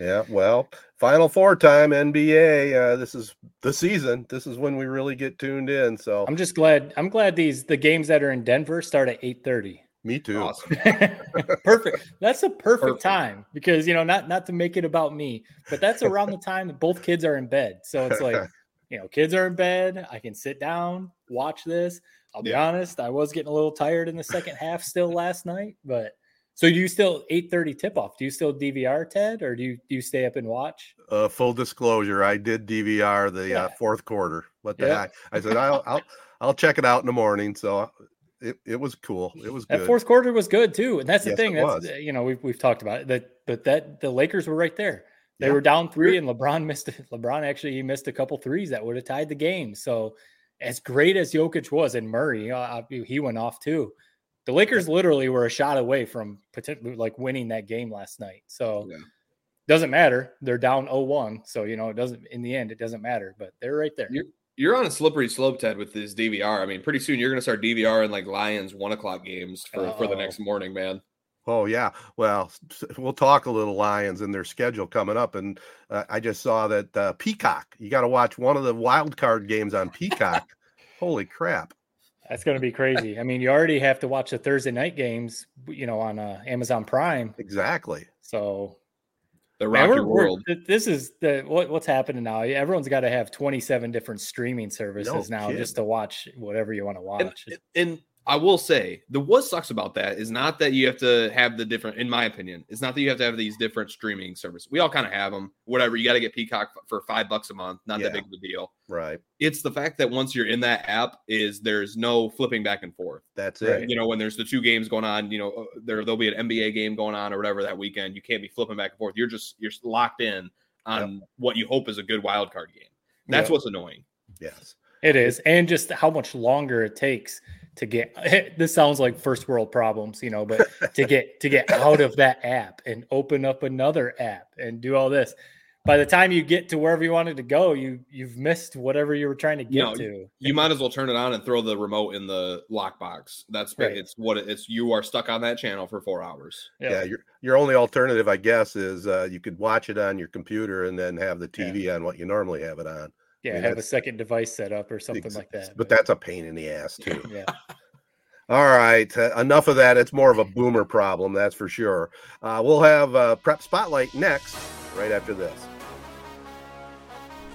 Yeah, well, Final Four time, NBA. Uh, this is the season. This is when we really get tuned in. So I'm just glad. I'm glad these the games that are in Denver start at 8:30. me too. Awesome. perfect. That's a perfect, Perfect. time because you know not not to make it about me, but that's around the time that both kids are in bed. So it's like you know, kids are in bed. I can sit down, watch this. I'll be Yeah. honest, I was getting a little tired in the second half still last night, but so do you still 8:30 tip off? Do you still DVR Ted or do you do you stay up and watch? Uh, full disclosure, I did DVR the uh, fourth quarter. What the Yeah. heck? I said I'll, I'll I'll check it out in the morning. So it, it was cool. It was That fourth quarter was good too, and that's the Yes, thing. That's was. you know we've we've talked about it. That but that the Lakers were right there. They Yeah. were down three, and LeBron missed. It. LeBron actually he missed a couple threes that would have tied the game. So, as great as Jokic was, and Murray, uh, he went off too. The Lakers literally were a shot away from potentially like winning that game last night. So, Yeah. doesn't matter. They're down 0-1. So you know it doesn't. In the end, it doesn't matter. But they're right there. You're- You're on a slippery slope, Ted, with this DVR. I mean, pretty soon you're going to start DVR in like Lions one o'clock games for, for the next morning, man. Oh yeah. Well, we'll talk a little Lions and their schedule coming up, and uh, I just saw that uh, Peacock. You got to watch one of the wild card games on Peacock. Holy crap! That's going to be crazy. I mean, you already have to watch the Thursday night games, you know, on uh, Amazon Prime. Exactly. So The Man, we're- your we're- world. this is the what, what's happening now. Everyone's got to have 27 different streaming services now kidding. just to watch whatever you want to And, watch. and I will say, the what sucks about that is not that you have to have the different, in my opinion, it's not that you have to have these different streaming services. We all kind of have them. Whatever, you got to get Peacock for five bucks a month. Not Yeah. that big of a deal. Right. It's the fact that once you're in that app, is there's no flipping back and forth. That's it. Right. You know, when there's the two games going on, you know, uh, there there'll be an NBA game going on or whatever that weekend. You can't be flipping back and forth. You're just you're locked in on what you hope is a good wild card game. That's Yeah. what's annoying. Yes. It is, and just how much longer it takes to get. This sounds like first world problems, you know, but to get to get out of that app and open up another app and do all this. By the time you get to wherever you wanted to go, you you've missed whatever you were trying to get No, to. You might as well turn it on and throw the remote in the lockbox. That's Right. it's what it, it's. You are stuck on that channel for four hours. Yeah. your your only alternative, I guess, is uh, you could watch it on your computer and then have the Yeah. TV on what you normally have it on. Yeah, mean, have a second device set up or something Ex- like that. But that's a pain in the ass too. yeah. All right, uh, enough of that. It's more of a boomer problem, that's for sure. Uh, we'll have uh, Prep Spotlight next, right after this.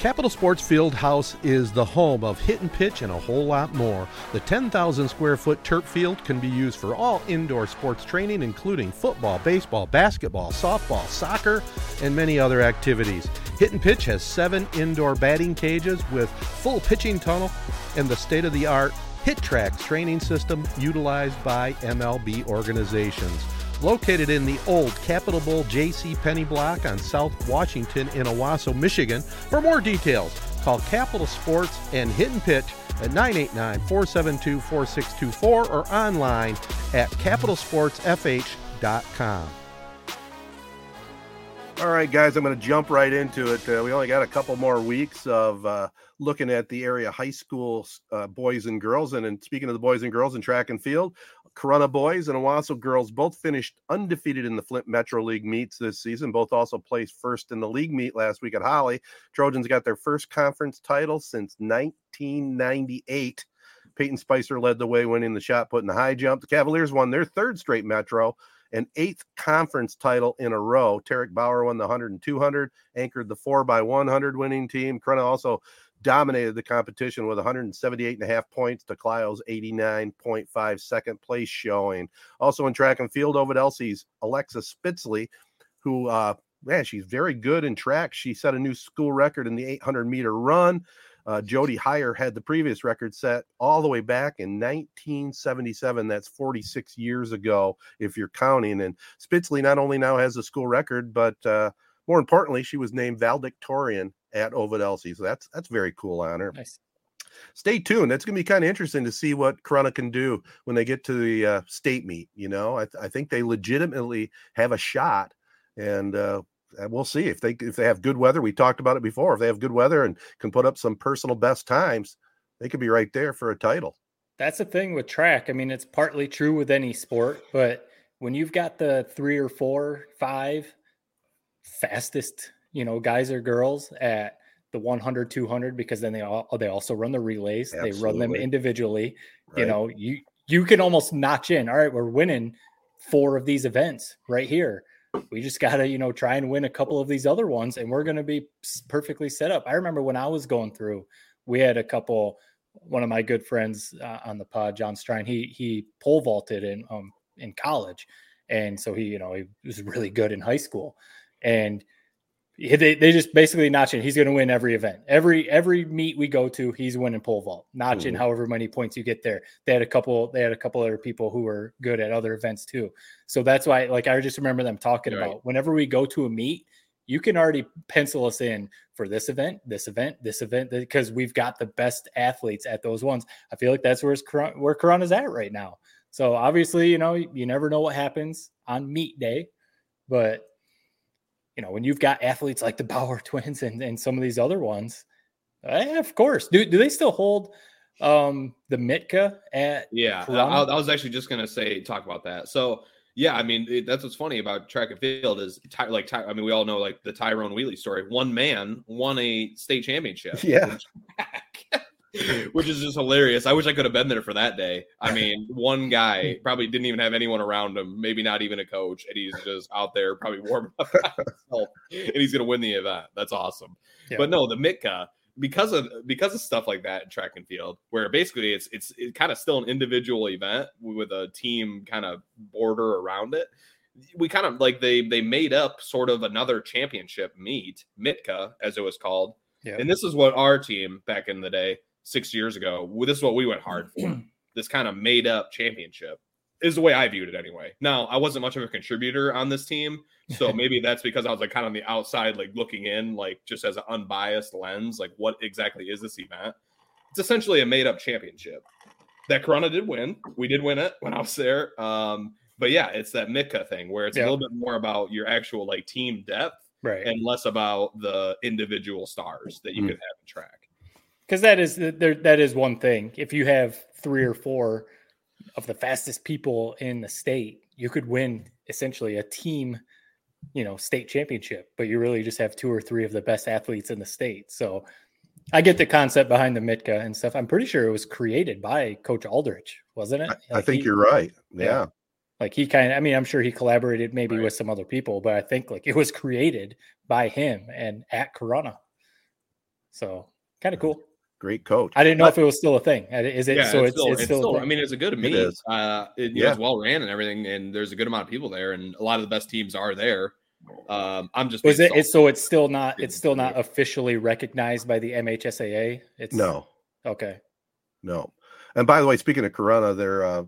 Capital Sports Field House is the home of hit and pitch and a whole lot more. The 10,000 square foot turf field can be used for all indoor sports training, including football, baseball, basketball, softball, soccer, and many other activities. Hit and Pitch has seven indoor batting cages with full pitching tunnel and the state of the art HitTrax training system utilized by MLB organizations. Located in the old Capitol Bowl J.C. Penney block on South Washington in Owosso, Michigan. For more details, call Capital Sports and Hit and Pitch at 989 472 4624 or online at capitalsportsfh.com. All right, guys, I'm going to jump right into it. Uh, we only got a couple more weeks of uh, looking at the area high school uh, boys and girls. And, and speaking of the boys and girls in track and field, Corunna boys and Owosso girls both finished undefeated in the Flint Metro League meets this season. Both also placed first in the league meet last week at Holly. Trojans got their first conference title since 1998. Peyton Spicer led the way, winning the shot put in the high jump. The Cavaliers won their third straight Metro and eighth conference title in a row. Tarek Bauer won the 100 and 200, anchored the 4 by 100 winning team. Corunna also dominated the competition with 178 and a half points to Clio's 89.5 second place showing. Also in track and field, Ovid Elsie's Alexa Spitzley, who, uh, man, she's very good in track. She set a new school record in the 800 meter run. Uh, Jody Heyer had the previous record set all the way back in 1977. That's 46 years ago, if you're counting. And Spitzley not only now has a school record, but uh, more importantly, she was named valedictorian at Ovid Elsie. So that's that's very cool honor. Nice. Stay tuned. That's going to be kind of interesting to see what Corunna can do when they get to the uh, state meet. You know, I, th- I think they legitimately have a shot, and uh, and Uh, we'll see if they if they have good weather. We talked about it before. If they have good weather and can put up some personal best times, they could be right there for a title. That's the thing with track. I mean, it's partly true with any sport, but when you've got the three or four, five fastest, you know, guys or girls at the 100, 200, because then they all they also run the relays. They run them Absolutely. individually. You know, you you can almost notch in. All right, we're winning four of these events right here. We just got to, you know, try and win a couple of these other ones, and we're going to be perfectly set up. I remember when I was going through, we had a couple. One of my good friends uh, on the pod, John Strine, he he pole vaulted in um in college, and so he, you know, he was really good in high school, and they, they just basically notch in. He's going to win every event, every every meet we go to. He's winning pole vault, notch in Mhm. however many points you get there. They had a couple. They had a couple other people who were good at other events too. So that's why, like, I just remember them talking Right. about whenever we go to a meet, you can already pencil us in for this event, this event, this event, because we've got the best athletes at those ones. I feel like that's where where Corunna's at right now. So obviously, you know, you never know what happens on meet day, but you know, when you've got athletes like the Bauer twins and, and some of these other ones, eh, of course. Do do they still hold um the MITCA at Yeah, I, I was actually just gonna say talk about that. So yeah, I mean it, that's what's funny about track and field is ty, like ty, I mean we all know like the Tyrone Wheatley story. One man won a state championship. Yeah. Which is just hilarious. I wish I could have been there for that day. I mean, one guy probably didn't even have anyone around him, maybe not even a coach, and he's just out there probably warming up himself, and he's going to win the event. That's awesome. Yeah. But no, the MITCA, because of because of stuff like that in track and field, where basically it's it's, it's kind of still an individual event with a team kind of border around it. We kind of like they they made up sort of another championship meet, MITCA as it was called, yeah. and this is what our team back in the day, six years ago, this is what we went hard for. this kind of made up championship is the way I viewed it anyway. Now, I wasn't much of a contributor on this team, so maybe that's because I was like kind of on the outside, like looking in, like just as an unbiased lens, like what exactly is this event? It's essentially a made up championship that Corunna did win. We did win it when I was there. Um, but yeah, it's that MITCA thing where it's a little bit more about your actual like team depth, right, and less about the individual stars that you mm. could have in track. Because that is there, that is one thing. If you have three or four of the fastest people in the state, you could win essentially a team, you know, state championship, but you really just have two or three of the best athletes in the state. So I get the concept behind the MITCA and stuff. I'm pretty sure it was created by Coach Aldrich, wasn't it? Like I think he, you're right. Yeah. yeah. Like he kind of, I mean, I'm sure he collaborated maybe right. with some other people, but I think like it was created by him and at Corunna. So kind of cool great coach. I didn't know but, if it was still a thing. Is it? Yeah, so it's, it's, still, it's, still, still I mean, it's a good meet. It uh, it, yeah. know, it's well ran and everything, and there's a good amount of people there, and a lot of the best teams are there. Um, I'm just. Was it? It's, so it's still not. It's still not officially recognized by the MHSAA. It's no. Okay. No. And by the way, speaking of Corunna, their uh,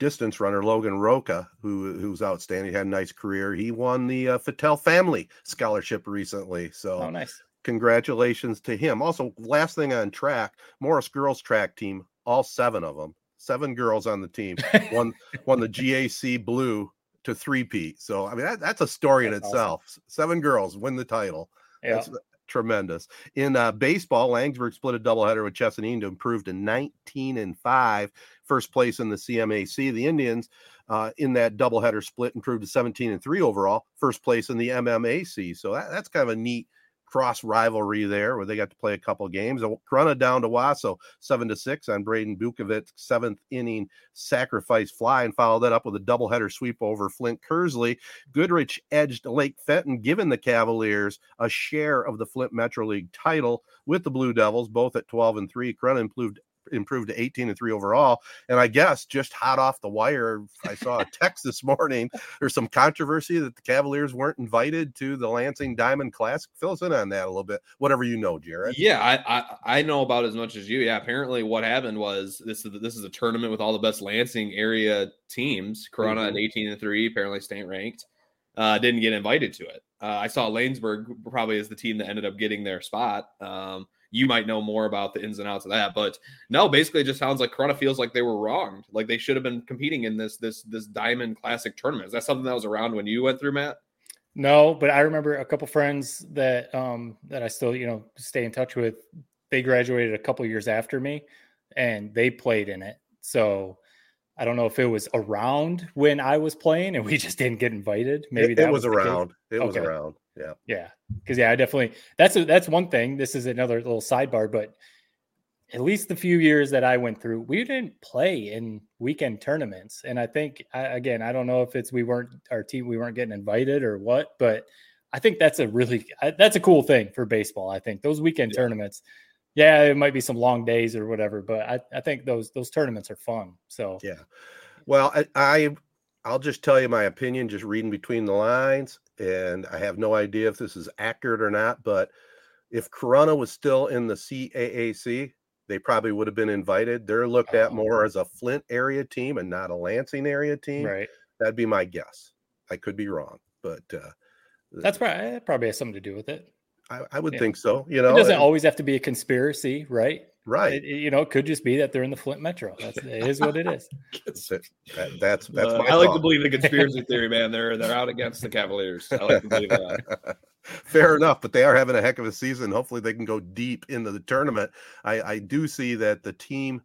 distance runner Logan Roca, who who's outstanding, had a nice career. He won the uh, Fattel Family Scholarship recently. So oh, nice congratulations to him. Also, last thing on track, Morris girls track team, all seven of them, seven girls on the team, won won the GAC blue to three P. So I mean that, that's a story that's in itself. Awesome. Seven girls win the title. Yeah. That's tremendous. In uh, baseball, Laingsburg split a doubleheader with Chesaning to improve to 19 and 5, first place in the CMAC. The Indians uh, in that doubleheader split improved to 17 and 3 overall, first place in the MMAC. So that, that's kind of a neat cross rivalry there where they got to play a couple games. Corunna down to Wasso seven to six on Braden Bukovic seventh inning sacrifice fly and followed that up with a doubleheader sweep over Flint Kearsley. Goodrich edged Lake Fenton, giving the Cavaliers a share of the Flint Metro League title with the Blue Devils, both at 12 and 3. Corunna improved improved to 18 and 3 overall. And I guess just hot off the wire, I saw a text this morning. There's some controversy that the Cavaliers weren't invited to the Lansing Diamond Classic. Fill us in on that a little bit, whatever you know, Jared. Yeah, I, I, I know about as much as you. Yeah, apparently what happened was this is this is a tournament with all the best Lansing area teams. Corunna mm-hmm. at 18 and 3, apparently state ranked. Uh, didn't get invited to it. Uh, I saw Laingsburg probably as the team that ended up getting their spot. Um, you might know more about the ins and outs of that. But no, basically, it just sounds like Corunna feels like they were wronged. Like they should have been competing in this this this Diamond Classic tournament. Is that something that was around when you went through, Matt? No, but I remember a couple friends that um that I still you know stay in touch with. They graduated a couple years after me, and they played in it. So I don't know if it was around when I was playing and we just didn't get invited. Maybe it, it was, was around. It okay. was around. Yeah. Yeah. Because yeah, I definitely that's a, that's one thing. This is another little sidebar, but at least the few years that I went through, we didn't play in weekend tournaments. And I think I, again, I don't know if it's we weren't our team we weren't getting invited or what, but I think that's a really that's a cool thing for baseball. I think those weekend yeah. tournaments. Yeah, it might be some long days or whatever, but I, I think those those tournaments are fun. So yeah. Well, I, I I'll just tell you my opinion, just reading between the lines and I have no idea if this is accurate or not, but if Corunna was still in the CAAC, they probably would have been invited. They're looked at more oh. as a Flint area team and not a Lansing area team. Right. That'd be my guess. I could be wrong, but uh, That's probably that probably has something to do with it. I, I would Yeah. think so. You know, it doesn't and- always have to be a conspiracy, right? Right. It, it- you know, it could just be that they're in the Flint Metro. That's it is what it is. That- that's that's Uh, my I like to believe the conspiracy theory, man. They're they're out against the Cavaliers. I like to believe that. Fair enough, but they are having a heck of a season. Hopefully, they can go deep into the tournament. I, I do see that the team.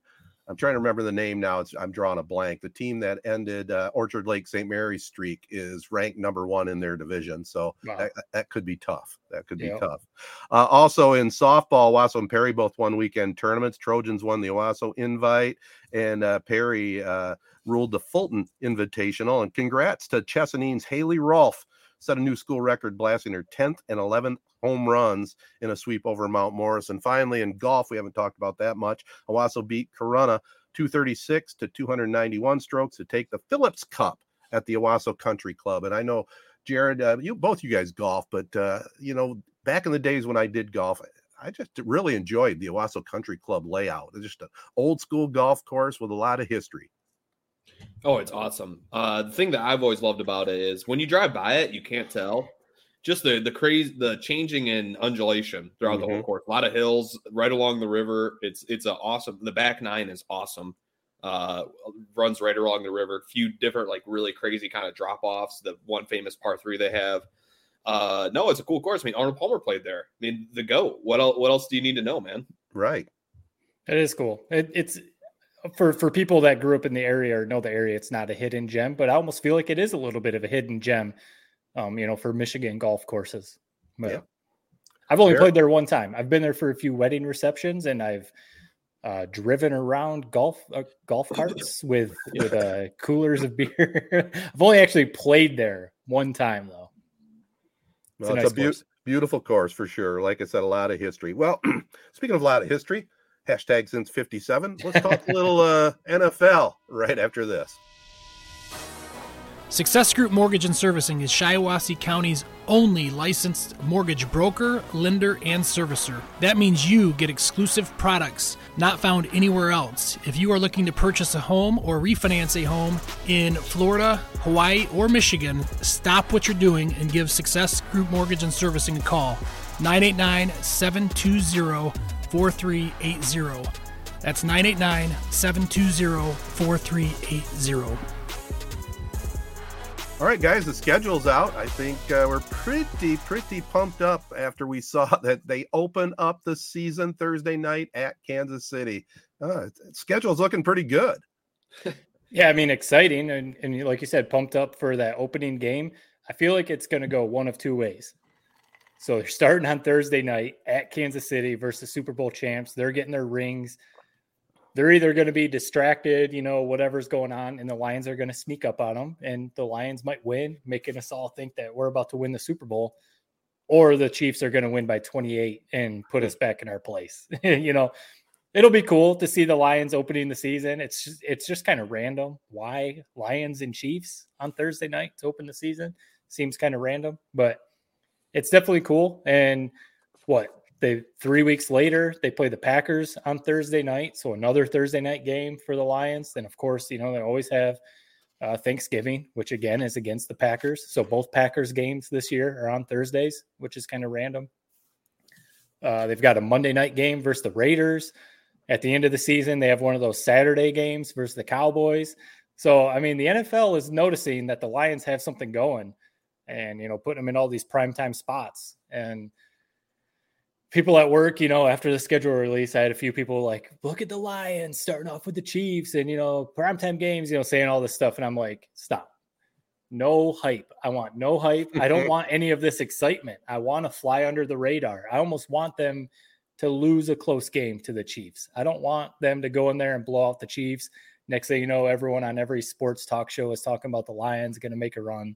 I'm trying to remember the name now. It's, I'm drawing a blank. The team that ended uh, Orchard Lake St. Mary's streak is ranked number one in their division. So Wow. that, that could be tough. That could be tough. Uh, also in softball, Owosso and Perry both won weekend tournaments. Trojans won the Owosso Invite, and uh, Perry uh, ruled the Fulton Invitational. And congrats to Chesaning's Haley Rolfe set a new school record, blasting her 10th and 11th home runs in a sweep over Mount Morris. And finally, in golf, we haven't talked about that much. Owosso beat Corunna 236 to 291 strokes to take the Phillips Cup at the Owosso Country Club. And I know, Jared, uh, you both you guys golf, but uh, you know, back in the days when I did golf, I just really enjoyed the Owosso Country Club layout. It's just an old school golf course with a lot of history. Oh, it's awesome. Uh, the thing that I've always loved about it is when you drive by it, you can't tell. Just the the crazy, the changing in undulation throughout the whole Mhm. course. A lot of hills right along the river. It's it's a awesome. The back nine is awesome. Uh, runs right along the river. Few different like really crazy kind of drop offs. The one famous par three they have. Uh, no, it's a cool course. I mean, Arnold Palmer played there. I mean, the goat. What else? What else do you need to know, man? Right. It is cool. It, it's for for people that grew up in the area or know the area. It's not a hidden gem, but I almost feel like it is a little bit of a hidden gem. Um, you know, for Michigan golf courses. But Yeah. I've only Fair. played there one time. I've been there for a few wedding receptions, and I've uh, driven around golf uh, golf carts with with uh, coolers of beer. I've only actually played there one time though. It's Well, a it's a, nice beau- course. beautiful course for sure. Like I said, a lot of history. Well, speaking of a lot of history, hashtag since 57, let's talk a little uh, NFL right after this. Success Group Mortgage and Servicing is Shiawassee County's only licensed mortgage broker, lender, and servicer. That means you get exclusive products not found anywhere else. If you are looking to purchase a home or refinance a home in Florida, Hawaii, or Michigan, stop what you're doing and give Success Group Mortgage and Servicing a call. 989 720 4380. That's 989 720 4380. All right, guys, the schedule's out. I think uh, we're pretty, pretty pumped up after we saw that they open up the season Thursday night at Kansas City. Uh, schedule's looking pretty good. Yeah, I mean, exciting, and and like you said, pumped up for that opening game. I feel like it's going to go one of two ways. So they're starting on Thursday night at Kansas City versus Super Bowl champs. They're getting their rings. They're either going to be distracted, you know, whatever's going on, and the Lions are going to sneak up on them, and the Lions might win, making us all think that we're about to win the Super Bowl, or the Chiefs are going to win by 28 and put us back in our place. you know, it'll be cool to see the Lions opening the season. It's just, it's just kind of random. Why Lions and Chiefs on Thursday night to open the season seems kind of random, but it's definitely cool. And what they three weeks later they play the Packers on Thursday night, so another Thursday night game for the Lions. Then of course you know they always have uh, Thanksgiving, which again is against the Packers. So both Packers games this year are on Thursdays, which is kind of random. Uh, they've got a Monday night game versus the Raiders. At the end of the season, they have one of those Saturday games versus the Cowboys. So, I mean, the NFL is noticing that the Lions have something going and, you know, putting them in all these primetime spots. And people at work, you know, after the schedule release, I had a few people like, look at the Lions starting off with the Chiefs and, you know, primetime games, you know, saying all this stuff. And I'm like, stop. No hype. I want no hype. I don't want any of this excitement. I want to fly under the radar. I almost want them to lose a close game to the Chiefs. I don't want them to go in there and blow out the Chiefs. Next thing you know, everyone on every sports talk show is talking about the Lions going to make a run.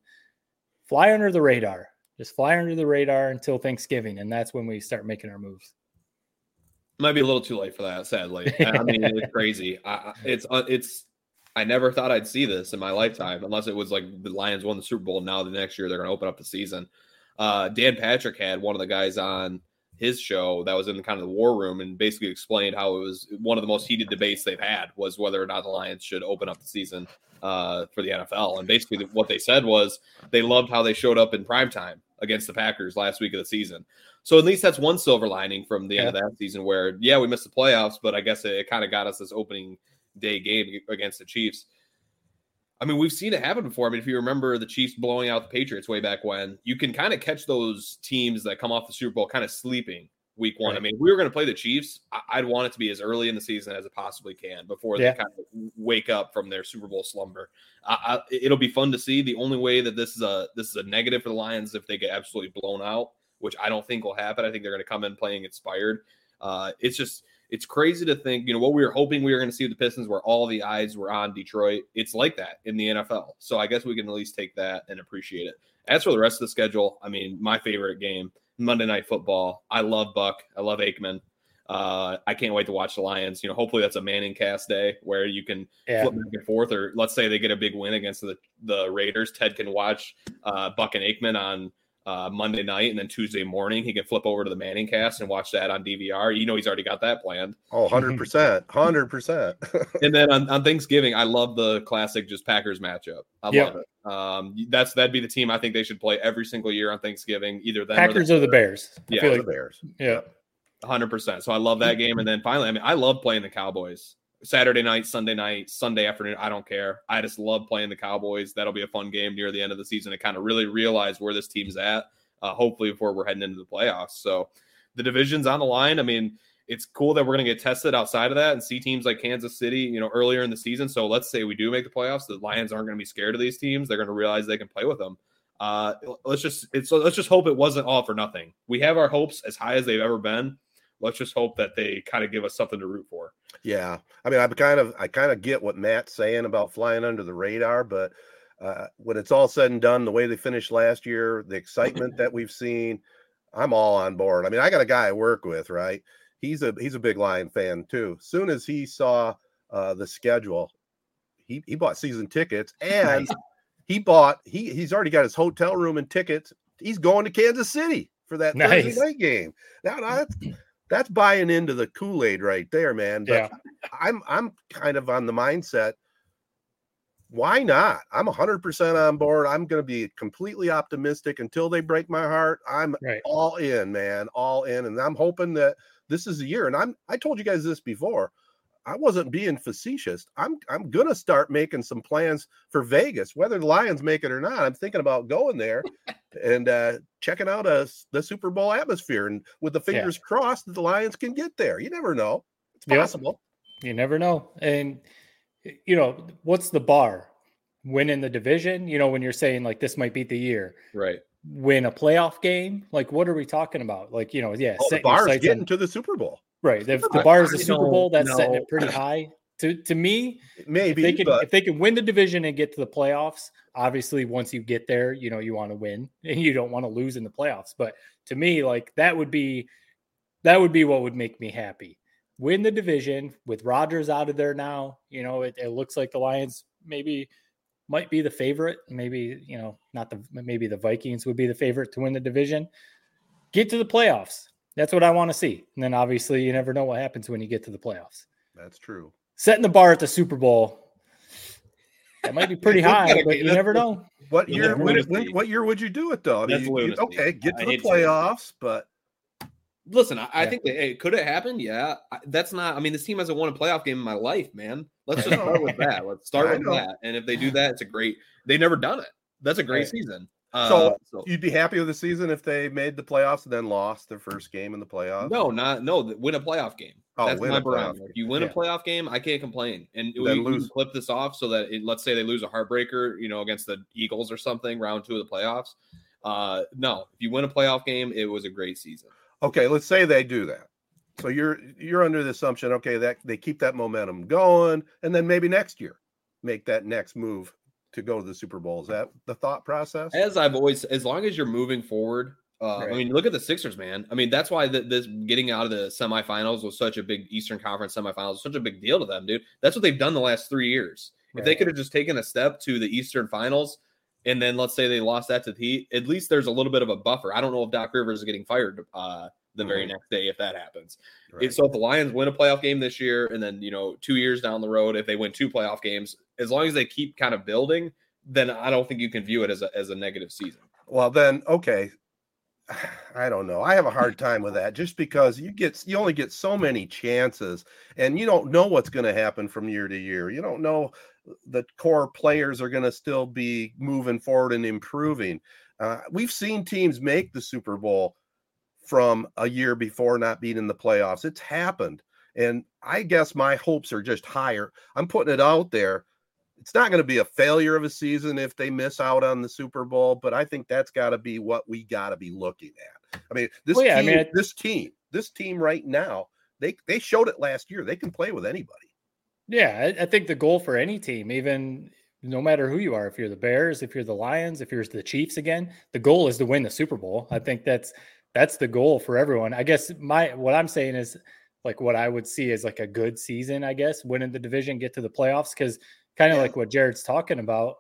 Fly under the radar. Just fly under the radar until Thanksgiving, and that's when we start making our moves. Might be a little too late for that, sadly. I mean, it's crazy. I, it's uh, it's. I never thought I'd see this in my lifetime, unless it was like the Lions won the Super Bowl. Now the next year they're going to open up the season. Uh, Dan Patrick had one of the guys on his show that was in kind of the war room and basically explained how it was one of the most heated debates they've had was whether or not the Lions should open up the season uh, for the NFL. And basically what they said was they loved how they showed up in primetime. against the Packers last week of the season. So at least that's one silver lining from the end of that season where, yeah, we missed the playoffs, but I guess it, it kind of got us this opening day game against the Chiefs. I mean, we've seen it happen before. I mean, if you remember the Chiefs blowing out the Patriots way back when, you can kind of catch those teams that come off the Super Bowl kind of sleeping week one. Right. I mean, we were going to play the Chiefs, I'd want it to be as early in the season as it possibly can before yeah. they kind of wake up from their Super Bowl slumber. I, it'll be fun to see. The only way that this is a this is a negative for the Lions if they get absolutely blown out, which I don't think will happen. I think they're going to come in playing inspired. Uh, it's just it's crazy to think, you know, what we were hoping we were going to see with the Pistons, where all the eyes were on Detroit. It's like that in the NFL. So I guess we can at least take that and appreciate it. As for the rest of the schedule, I mean, my favorite game, Monday Night Football. I love Buck. I love Aikman. Uh, I can't wait to watch the Lions. You know, hopefully that's a ManningCast day where you can yeah. flip back and forth. Or let's say they get a big win against the the Raiders. Ted can watch uh, Buck and Aikman on uh, Monday night, and then Tuesday morning he can flip over to the ManningCast and watch that on DVR. You know he's already got that planned. Oh, 100 percent, hundred percent. And then on, on, Thanksgiving, I love the classic just Packers matchup. I yep. love it. Um, that's that'd be the team I think they should play every single year on Thanksgiving. Either them Packers or the, or the Bears. yeah, like, the Bears. Yeah. Hundred percent. So I love that game, and then finally, I mean, I love playing the Cowboys. Saturday night, Sunday night, Sunday afternoon. I don't care. I just love playing the Cowboys. That'll be a fun game near the end of the season to kind of really realize where this team's at uh, hopefully before we're heading into the playoffs. So the division's on the line. I mean, it's cool that we're going to get tested outside of that and see teams like Kansas City, you know, earlier in the season. So let's say we do make the playoffs, the Lions aren't going to be scared of these teams. They're going to realize they can play with them. Uh, let's just it's let's just hope it wasn't all for nothing. We have our hopes as high as they've ever been. Let's just hope that they kind of give us something to root for. Yeah, I mean, I kind of I kind of get what Matt's saying about flying under the radar, but uh, when it's all said and done, the way they finished last year, the excitement that we've seen, I'm all on board. I mean, I got a guy I work with, right? He's a he's a big Lion fan too. Soon as he saw uh, the schedule, he he bought season tickets and he bought he he's already got his hotel room and tickets. He's going to Kansas City for that nice. Thursday night game. Now that's that's buying into the Kool Aid right there, man. But yeah. I'm I'm kind of on the mindset why not? I'm 100% on board. I'm going to be completely optimistic until they break my heart. I'm right. all in, man, all in. And I'm hoping that this is the year. And I'm, I told you guys this before. I wasn't being facetious. I'm, I'm going to start making some plans for Vegas, whether the Lions make it or not. I'm thinking about going there and uh, checking out a, the Super Bowl atmosphere and with the fingers yeah. crossed that the Lions can get there. You never know. It's possible. Yep. You never know. And, you know, what's the bar? Win in the division, you know, when you're saying like this might be the year. Right. Win a playoff game. Like, what are we talking about? Like, you know, yeah, oh, the bar is getting on, to the Super Bowl. Right. The, the bar is the Super Bowl. That's no. setting it pretty high. To to me, maybe if they can but... if they can win the division and get to the playoffs, obviously once you get there, you know, you want to win and you don't want to lose in the playoffs. But to me, like that would be that would be what would make me happy win the division with Rodgers out of there now. You know, it, it, looks like the Lions maybe might be the favorite. Maybe, you know, not the maybe the Vikings would be the favorite to win the division. Get to the playoffs. That's what I want to see. And then obviously you never know what happens when you get to the playoffs. That's true. Setting the bar at the Super Bowl. That might be pretty high, but you never know. What year? When, when, what year would you do it though? You, you, okay, get to the playoffs, but Listen, I, I think that hey, could it happen? Yeah, I, that's not. I mean, this team hasn't won a playoff game in my life, man. Let's just start with that. Let's start with that. And if they do that, it's a great. They never done it. That's a great right. season. Uh, so, so, you'd be happy with the season if they made the playoffs and then lost their first game in the playoffs? No, not no. Win a playoff game. Oh, That's my barometer. If you win yeah. a playoff game, I can't complain. And we, lose. flip this off so that it, let's say they lose a heartbreaker, you know, against the Eagles or something, round two of the playoffs. Uh, no, if you win a playoff game, it was a great season. Okay, let's say they do that. So you're you're under the assumption, okay, that they keep that momentum going, and then maybe next year make that next move to go to the Super Bowl. Is that the thought process? As I've always, as long as you're moving forward. Uh, right. I mean, look at the Sixers, man. I mean, that's why the, this getting out of the semifinals was such a big Eastern Conference semifinals, such a big deal to them, dude. That's what they've done the last three years. Right. If they could have just taken a step to the Eastern Finals, and then let's say they lost that to the Heat, at least there's a little bit of a buffer. I don't know if Doc Rivers is getting fired uh, the very mm-hmm. next day if that happens. Right. So if the Lions win a playoff game this year, and then you know two years down the road, if they win two playoff games, as long as they keep kind of building, then I don't think you can view it as a as a negative season. Well, then okay, I don't know. I have a hard time with that just because you get you only get so many chances and you don't know what's going to happen from year to year. You don't know the core players are going to still be moving forward and improving. Uh, we've seen teams make the Super Bowl from a year before not being in the playoffs. It's happened. And I guess my hopes are just higher. I'm putting it out there. It's not going to be a failure of a season if they miss out on the Super Bowl, but I think that's got to be what we got to be looking at. I mean, this well, yeah, team, I mean, this team, this team right now, they they showed it last year. They can play with anybody. Yeah, I, I think the goal for any team, even no matter who you are, if you're the Bears, if you're the Lions, if you're the Chiefs again, the goal is to win the Super Bowl. I think that's that's the goal for everyone. I guess my what I'm saying is like what I would see is like a good season, I guess, winning the division, get to the playoffs, because kind of yeah. like what Jared's talking about,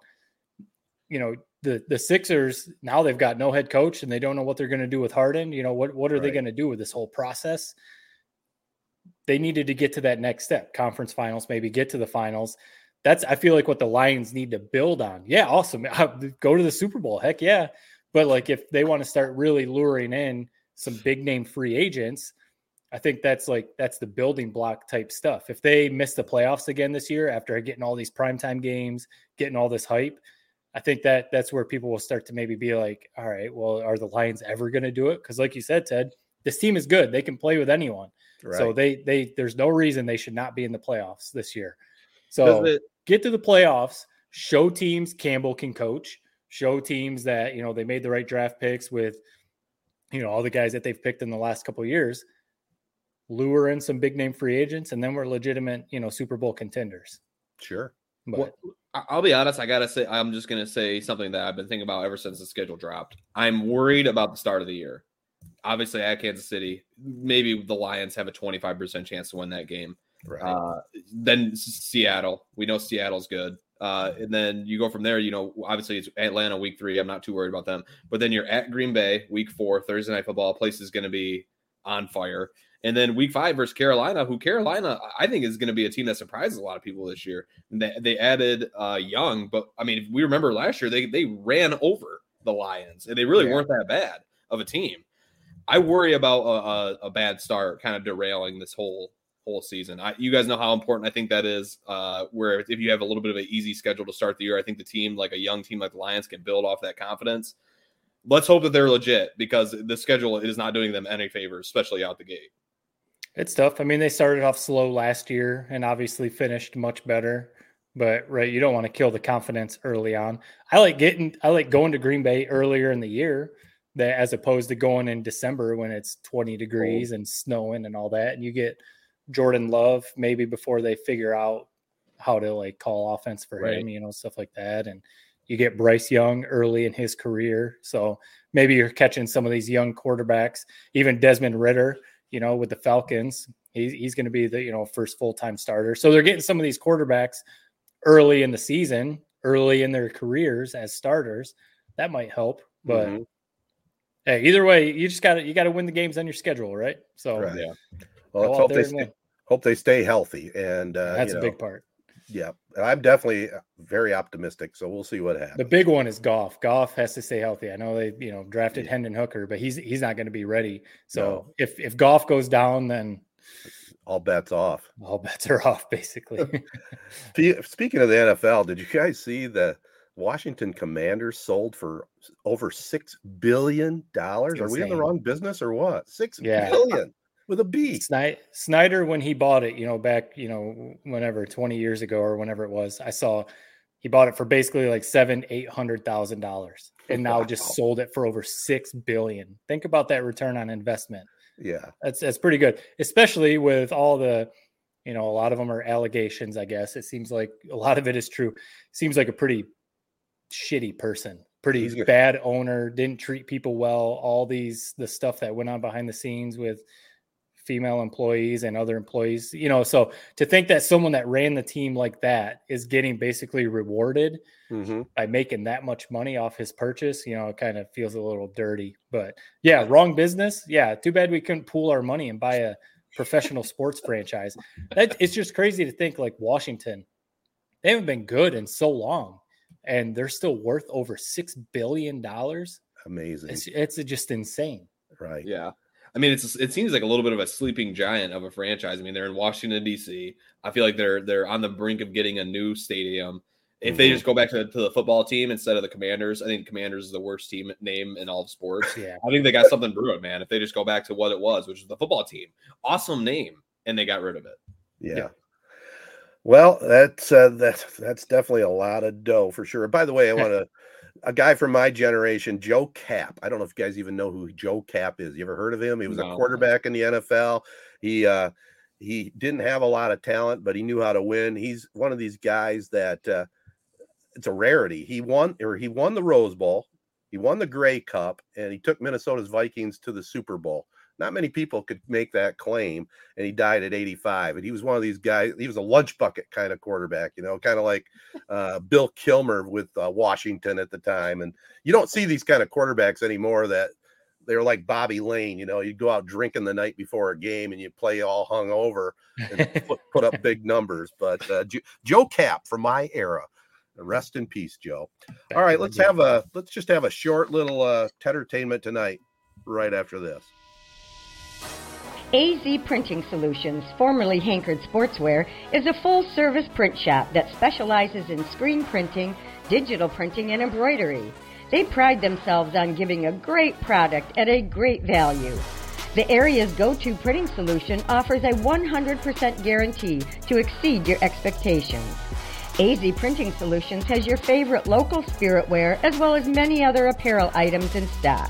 you know, the the Sixers now they've got no head coach and they don't know what they're going to do with Harden. You know, what what are right. they going to do with this whole process? They needed to get to that next step, conference finals, maybe get to the finals. That's I feel like what the Lions need to build on. Yeah, awesome. Go to the Super Bowl. Heck yeah. But like if they want to start really luring in some big name free agents, I think that's like that's the building block type stuff. If they miss the playoffs again this year after getting all these primetime games, getting all this hype, I think that that's where people will start to maybe be like, all right, well, are the Lions ever going to do it? Because like you said, Ted, this team is good. They can play with anyone. Right. So they they there's no reason they should not be in the playoffs this year. So it, get to the playoffs, show teams Campbell can coach, show teams that you know they made the right draft picks with you know all the guys that they've picked in the last couple years lure in some big name free agents and then we're legitimate you know super bowl contenders. Sure. But, well, i'll be honest i gotta say i'm just gonna say something that i've been thinking about ever since the schedule dropped. I'm worried about the start of the year. Obviously at kansas city maybe the lions have a 25% chance to win that game. Right. Uh, then seattle. We know seattle's good uh, and then you go from there. You know, obviously it's Atlanta week three. I'm not too worried about them. But then you're at Green Bay week four, Thursday night football. Place is going to be on fire. And then week five versus Carolina, who Carolina I think is going to be a team that surprises a lot of people this year. They, they added uh, Young, but I mean, if we remember last year, they they ran over the Lions, and they really yeah. weren't that bad of a team. I worry about a, a, a bad start kind of derailing this whole whole season. I, you guys know how important I think that is. Uh, where if you have a little bit of an easy schedule to start the year, I think the team, like a young team like the Lions, can build off that confidence. Let's hope that they're legit because the schedule is not doing them any favors, especially out the gate. It's tough. I mean, they started off slow last year and obviously finished much better. But right, you don't want to kill the confidence early on. I like getting, I like going to Green Bay earlier in the year that as opposed to going in December when it's 20 degrees and snowing and all that, and you get Jordan Love maybe before they figure out how to like call offense for right. him, you know, stuff like that. And you get Bryce Young early in his career. So maybe you're catching some of these young quarterbacks, even Desmond Ridder, you know, with the Falcons. He's, he's going to be the, you know, first full time starter. So they're getting some of these quarterbacks early in the season, early in their careers as starters. That might help. But mm-hmm. hey, either way, you just got to, you got to win the games on your schedule, right? So, right. yeah. Well, let's hope they stay, hope they stay healthy, and uh, that's a know, big part. Yeah, I'm definitely uh, very optimistic. So we'll see what happens. The big one is Goff. Goff has to stay healthy. I know they, you know, drafted yeah. Hendon Hooker, but he's he's not going to be ready. So no. if if Goff goes down, then all bets off. All bets are off, basically. Speaking of the NFL, did you guys see the Washington Commanders sold for over six billion dollars? Are we in the wrong business or what? Six yeah. billion with a B. Snyder, when he bought it, you know, back, you know, whenever 20 years ago or whenever it was, I saw he bought it for basically like seven, eight hundred thousand dollars, and now wow. just sold it for over six billion. Think about that return on investment. Yeah, that's that's pretty good, especially with all the, you know, a lot of them are allegations. I guess it seems like a lot of it is true. Seems like a pretty shitty person, pretty bad owner, didn't treat people well. All these the stuff that went on behind the scenes with female employees and other employees you know so to think that someone that ran the team like that is getting basically rewarded mm-hmm. by making that much money off his purchase you know it kind of feels a little dirty but yeah wrong business yeah too bad we couldn't pool our money and buy a professional sports franchise that it's just crazy to think like washington they haven't been good in so long and they're still worth over six billion dollars amazing it's, it's just insane Right. Yeah. I mean, it's it seems like a little bit of a sleeping giant of a franchise. I mean, they're in Washington D.C. I feel like they're they're on the brink of getting a new stadium. If they Mhm. just go back to, to the football team instead of the Commanders, I think Commanders is the worst team name in all of sports. Yeah. I think they got something brewing, man. If they just go back to what it was, which is the football team, awesome name, and they got rid of it. Yeah. Yeah. Well, that's uh, that's that's definitely a lot of dough for sure. By the way, I want to a guy from my generation, Joe Kapp. I don't know if you guys even know who Joe Kapp is. You ever heard of him? He was a quarterback in the NFL. He uh he didn't have a lot of talent, but he knew how to win. He's one of these guys that uh it's a rarity. He won or he won the Rose Bowl, he won the Grey Cup, and he took Minnesota's Vikings to the Super Bowl. Not many people could make that claim, and he died at 85. And he was one of these guys. He was a lunch bucket kind of quarterback, you know, kind of like uh, Bill Kilmer with uh, Washington at the time. And you don't see these kind of quarterbacks anymore that they're like Bobby Layne. You know, you go out drinking the night before a game and you play all hung over and put, put up big numbers. But uh, Jo- Joe Kapp from my era. Rest in peace, Joe. All right, let's have a let's just have a short little uh entertainment tonight right after this. AZEE Printing Solutions, formerly Hankard Sportswear, is a full service print shop that specializes in screen printing, digital printing, and embroidery. They pride themselves on giving a great product at a great value. The area's go to printing solution offers a 100% guarantee to exceed your expectations. AZEE Printing Solutions has your favorite local spirit wear as well as many other apparel items in stock.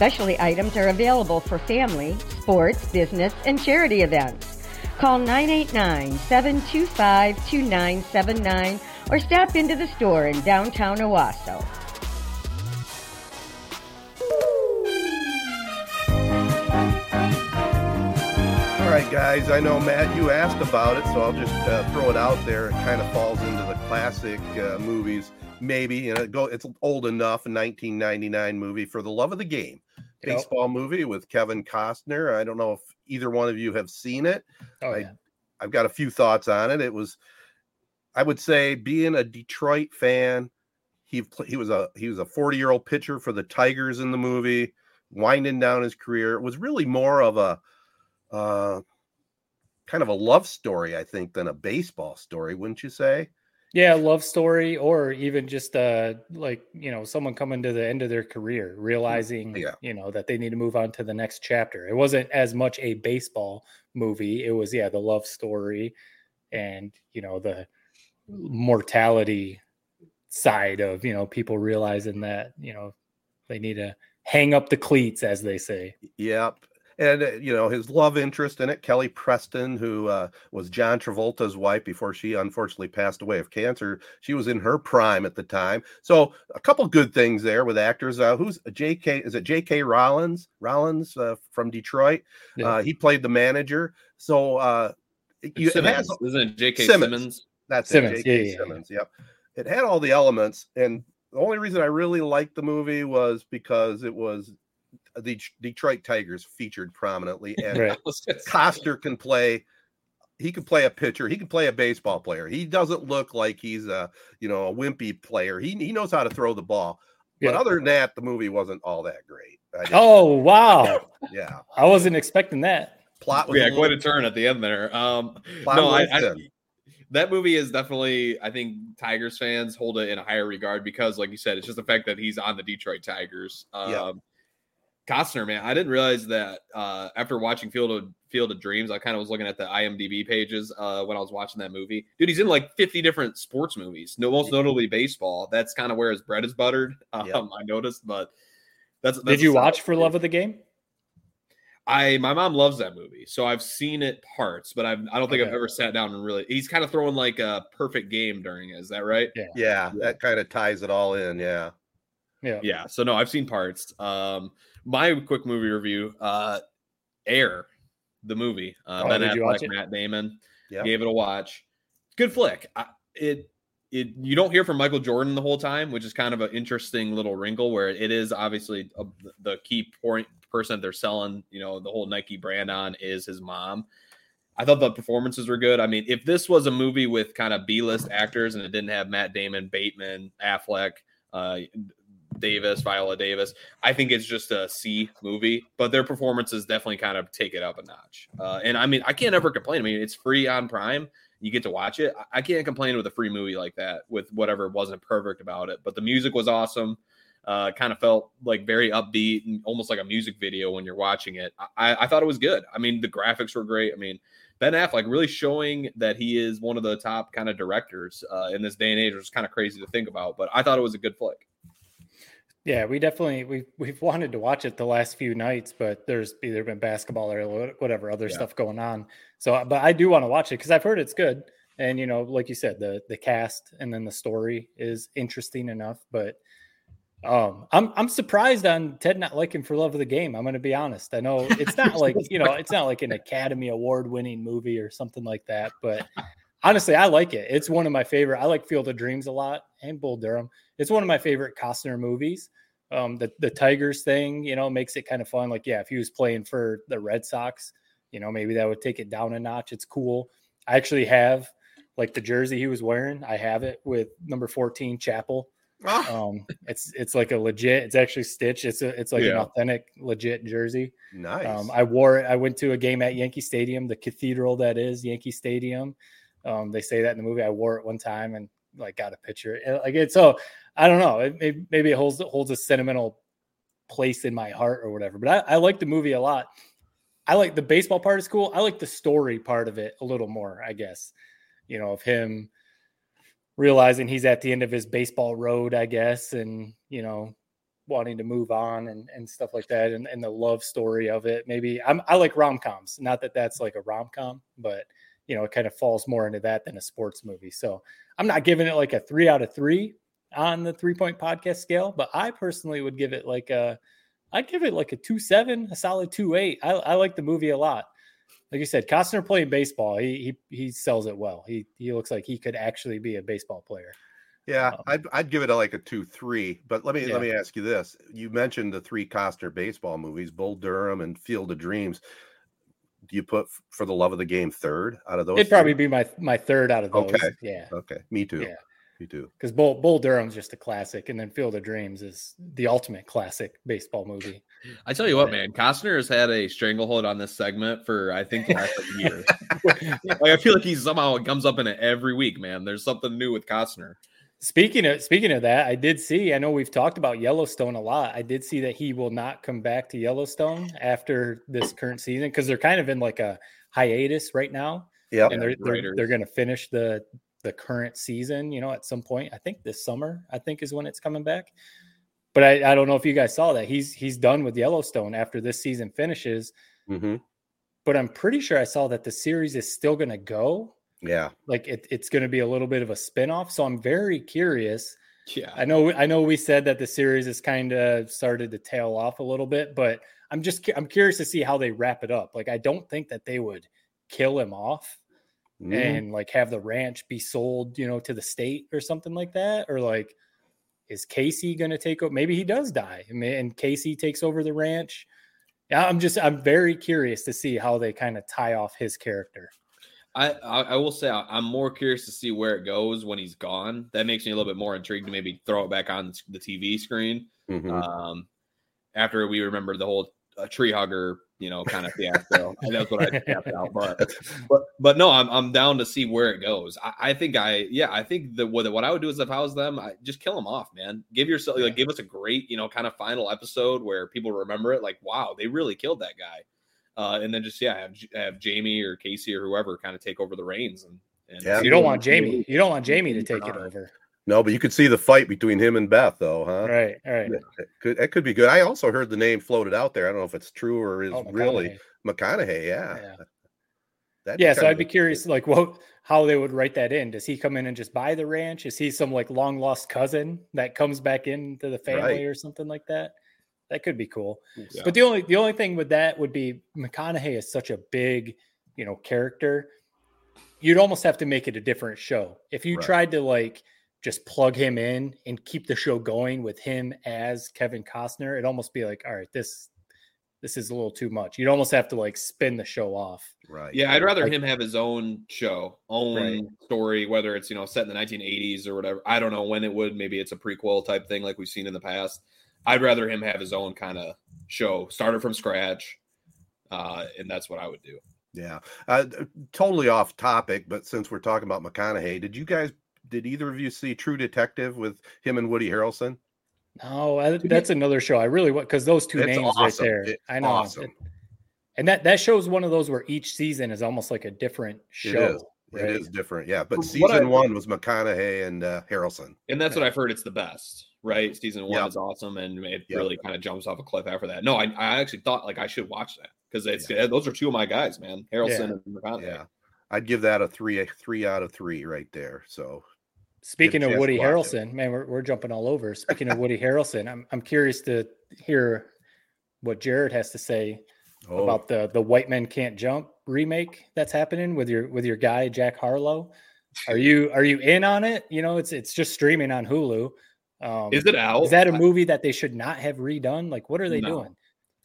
Specialty items are available for family, sports, business, and charity events. Call 989-725-2979 or stop into the store in downtown Owosso. All right, guys. I know Matt, you asked about it, so I'll just uh, throw it out there. It kind of falls into the classic uh, movies, maybe. You know, go. It's old enough. A 1999 movie for the love of the game, Baseball movie with Kevin Costner. I don't know if either one of you have seen it. Oh, I- yeah. I've got a few thoughts on it. It was, I would say, being a Detroit fan, he he was a he was a 40 year old pitcher for the Tigers in the movie, winding down his career. It was really more of a uh, kind of a love story, I think, than a baseball story, wouldn't you say? Yeah, love story, or even just uh like you know someone coming to the end of their career, realizing Yeah. you know that they need to move on to the next chapter. It wasn't as much a baseball movie; it was yeah the love story, and you know the mortality side of you know people realizing that you know they need to hang up the cleats, as they say. Yep. And uh, you know his love interest in it, Kelly Preston, who uh, was John Travolta's wife before she unfortunately passed away of cancer. She was in her prime at the time, so a couple good things there with actors. Uh, who's J.K. Is it J.K. Rollins? Rollins uh, from Detroit. Yeah. Uh, he played the manager. So uh, it- you, it Simmons, has- isn't it J.K. Simmons. Simmons? that's Simmons, it, J.K. yeah, yeah, yeah. Simmons. Yep. It had all the elements, and the only reason I really liked the movie was because it was the Detroit Tigers featured prominently, and Right. Costner can play. He can play a pitcher. He can play a baseball player. He doesn't look like he's a you know a wimpy player. He he knows how to throw the ball. But Yeah. other than that, the movie wasn't all that great. Oh wow, yeah, I wasn't expecting that. plot was yeah, a quite a turn at the end there. Um, plot no, was I, I, that movie is definitely, I think Tigers fans hold it in a higher regard because, like you said, it's just the fact that he's on the Detroit Tigers. Um, Yeah. Costner, man, I didn't realize that uh, after watching Field of Field of Dreams, I kind of was looking at the IMDb pages uh, when I was watching that movie. Dude, he's in like 50 different sports movies, no, most notably baseball. That's kind of where his bread is buttered. Um, Yeah. I noticed, but that's, that's Did you solid watch For movie. Love of the Game? I my mom loves that movie, so I've seen it parts, but I've I don't think I've ever sat down and really. He's kind of throwing like a perfect game during it. Is that right? Yeah. Yeah, that kind of ties it all in. Yeah. Yeah. Yeah. So no, I've seen parts. Um, my quick movie review. Uh, Air, the movie. Uh, Oh, Ben Affleck. Matt Damon. Yep. Gave it a watch. Good flick. I, it it you don't hear from Michael Jordan the whole time, which is kind of an interesting little wrinkle where it is obviously a, the key point person they're selling. You know, the whole Nike brand on is his mom. I thought the performances were good. I mean, if this was a movie with kind of B list actors and it didn't have Matt Damon, Bateman, Affleck, uh, Davis, Viola Davis. I think it's just a C movie, but their performances definitely kind of take it up a notch. Uh, and I mean, I can't ever complain. I mean, it's free on Prime. You get to watch it. I can't complain with a free movie like that with whatever wasn't perfect about it. But the music was awesome. Uh, kind of felt like very upbeat and almost like a music video when you're watching it. I, I thought it was good. I mean, the graphics were great. I mean, Ben Affleck really showing that he is one of the top kind of directors uh, in this day and age, which is kind of crazy to think about. But I thought it was a good flick. Yeah, we definitely we we've wanted to watch it the last few nights, but there's either been basketball or whatever other yeah. stuff going on. So, but I do want to watch it because I've heard it's good, and you know, like you said, the the cast and then the story is interesting enough. But um, I'm I'm surprised on Ted not liking For Love of the Game. I'm going to be honest. I know it's not like you know it's not like an Academy Award winning movie or something like that, but honestly, I like it. It's one of my favorite. I like Field of Dreams a lot and Bull Durham. It's one of my favorite Costner movies. Um, the the Tigers thing, you know, makes it kind of fun. Like, yeah, if he was playing for the Red Sox, you know, maybe that would take it down a notch. It's cool. I actually have like the jersey he was wearing. I have it with number 14 Chapel. Oh. Um, it's it's like a legit. It's actually stitched. It's a it's like yeah. an authentic, legit jersey. Nice. Um, I wore it. I went to a game at Yankee Stadium, the cathedral that is Yankee Stadium. Um, they say that in the movie. I wore it one time and like got a picture. Like it's so I don't know. It, it, maybe it holds holds a sentimental place in my heart or whatever. But I, I like the movie a lot. I like the baseball part is cool. I like the story part of it a little more, I guess. You know, of him realizing he's at the end of his baseball road, I guess, and you know, wanting to move on and, and stuff like that, and, and the love story of it. Maybe I'm, I like rom coms. Not that that's like a rom com, but you know, it kind of falls more into that than a sports movie. So I'm not giving it like a three out of three on the three point podcast scale, but I personally would give it like a, I'd give it like a two seven, a solid two eight. I, I like the movie a lot. Like you said, Costner playing baseball, he he he sells it well. He he looks like he could actually be a baseball player. Yeah, um, I'd I'd give it a, like a two three. But let me yeah. let me ask you this: You mentioned the three Costner baseball movies, Bull Durham and Field of Dreams do you put for the love of the game third out of those? It'd probably be my my third out of those. Okay. Yeah. Okay. Me too. Yeah. Me too. Because Bull Bull Durham's just a classic, and then Field of Dreams is the ultimate classic baseball movie. I tell you what, man, Costner has had a stranglehold on this segment for I think the last year. like I feel like he somehow comes up in it every week, man. There's something new with Costner. Speaking of speaking of that, I did see. I know we've talked about Yellowstone a lot. I did see that he will not come back to Yellowstone after this current season because they're kind of in like a hiatus right now. Yeah, and they're they're, they're going to finish the the current season. You know, at some point, I think this summer. I think is when it's coming back. But I, I don't know if you guys saw that he's he's done with Yellowstone after this season finishes. Mm-hmm. But I'm pretty sure I saw that the series is still going to go yeah. Like it, it's going to be a little bit of a spinoff. So I'm very curious. Yeah. I know I know we said that the series has kind of started to tail off a little bit, but I'm just I'm curious to see how they wrap it up. Like I don't think that they would kill him off mm. and like have the ranch be sold, you know, to the state or something like that or like is Casey going to take over? Maybe he does die and Casey takes over the ranch. Yeah, I'm just I'm very curious to see how they kind of tie off his character. I, I, will say I'm more curious to see where it goes when he's gone. That makes me a little bit more intrigued to maybe throw it back on the TV screen. Mm-hmm. Um, after we remember the whole uh, tree hugger, you know, kind of fiasco. that's what I tapped out. But but but no, I'm I'm down to see where it goes. I, I think I yeah, I think that what what I would do is if I was them, I just kill them off, man. Give yourself like give us a great, you know, kind of final episode where people remember it. Like, wow, they really killed that guy uh, and then just yeah, have, have Jamie or Casey or whoever kind of take over the reins. And, and yeah. you don't want Jamie. You don't want Jamie to take it over. No, but you could see the fight between him and Beth, though, huh? Right, right. It could, it could be good. I also heard the name floated out there. I don't know if it's true or is oh, really McConaughey. Yeah. Yeah. yeah so I'd be curious, like, what, how they would write that in. Does he come in and just buy the ranch? Is he some like long lost cousin that comes back into the family right. or something like that? That could be cool. Yeah. But the only the only thing with that would be McConaughey is such a big, you know, character. You'd almost have to make it a different show. If you right. tried to like just plug him in and keep the show going with him as Kevin Costner, it'd almost be like, all right, this this is a little too much. You'd almost have to like spin the show off. Right. Yeah, I'd rather Like- him have his own show, own Right. story, whether it's you know set in the 1980s or whatever. I don't know when it would. Maybe it's a prequel type thing like we've seen in the past. I'd rather him have his own kind of show, started from scratch, uh, and that's what I would do. Yeah. Uh, totally off topic, but since we're talking about McConaughey, did you guys, did either of you see True Detective with him and Woody Harrelson? No, I, that's another show I really want because those two It's names right there. It's I know. awesome. It- and that that show's one of those where each season is almost like a different show. It is. right? It is different. Yeah. But What season I- one was McConaughey and uh, Harrelson. And that's what I've heard. It's the best, right? Season one Yep. is awesome, and it Yep. really kind of jumps off a cliff after that. No, I, I actually thought like I should watch that because it's those are two of my guys, man, Harrelson Yeah. and McConaughey. Yeah. I'd give that a three, a three out of three right there. So Speaking of Woody to watch it. Harrelson, man, we're, we're jumping all over. Speaking of Woody Harrelson, I'm I'm curious to hear what Jared has to say oh, about the the White Men Can't Jump remake that's happening with your with your guy Jack Harlow. Are you are you in on it? You know, it's it's just streaming on Hulu. Um, Is it out? Is that a movie that they should not have redone? Like, what are they No. doing?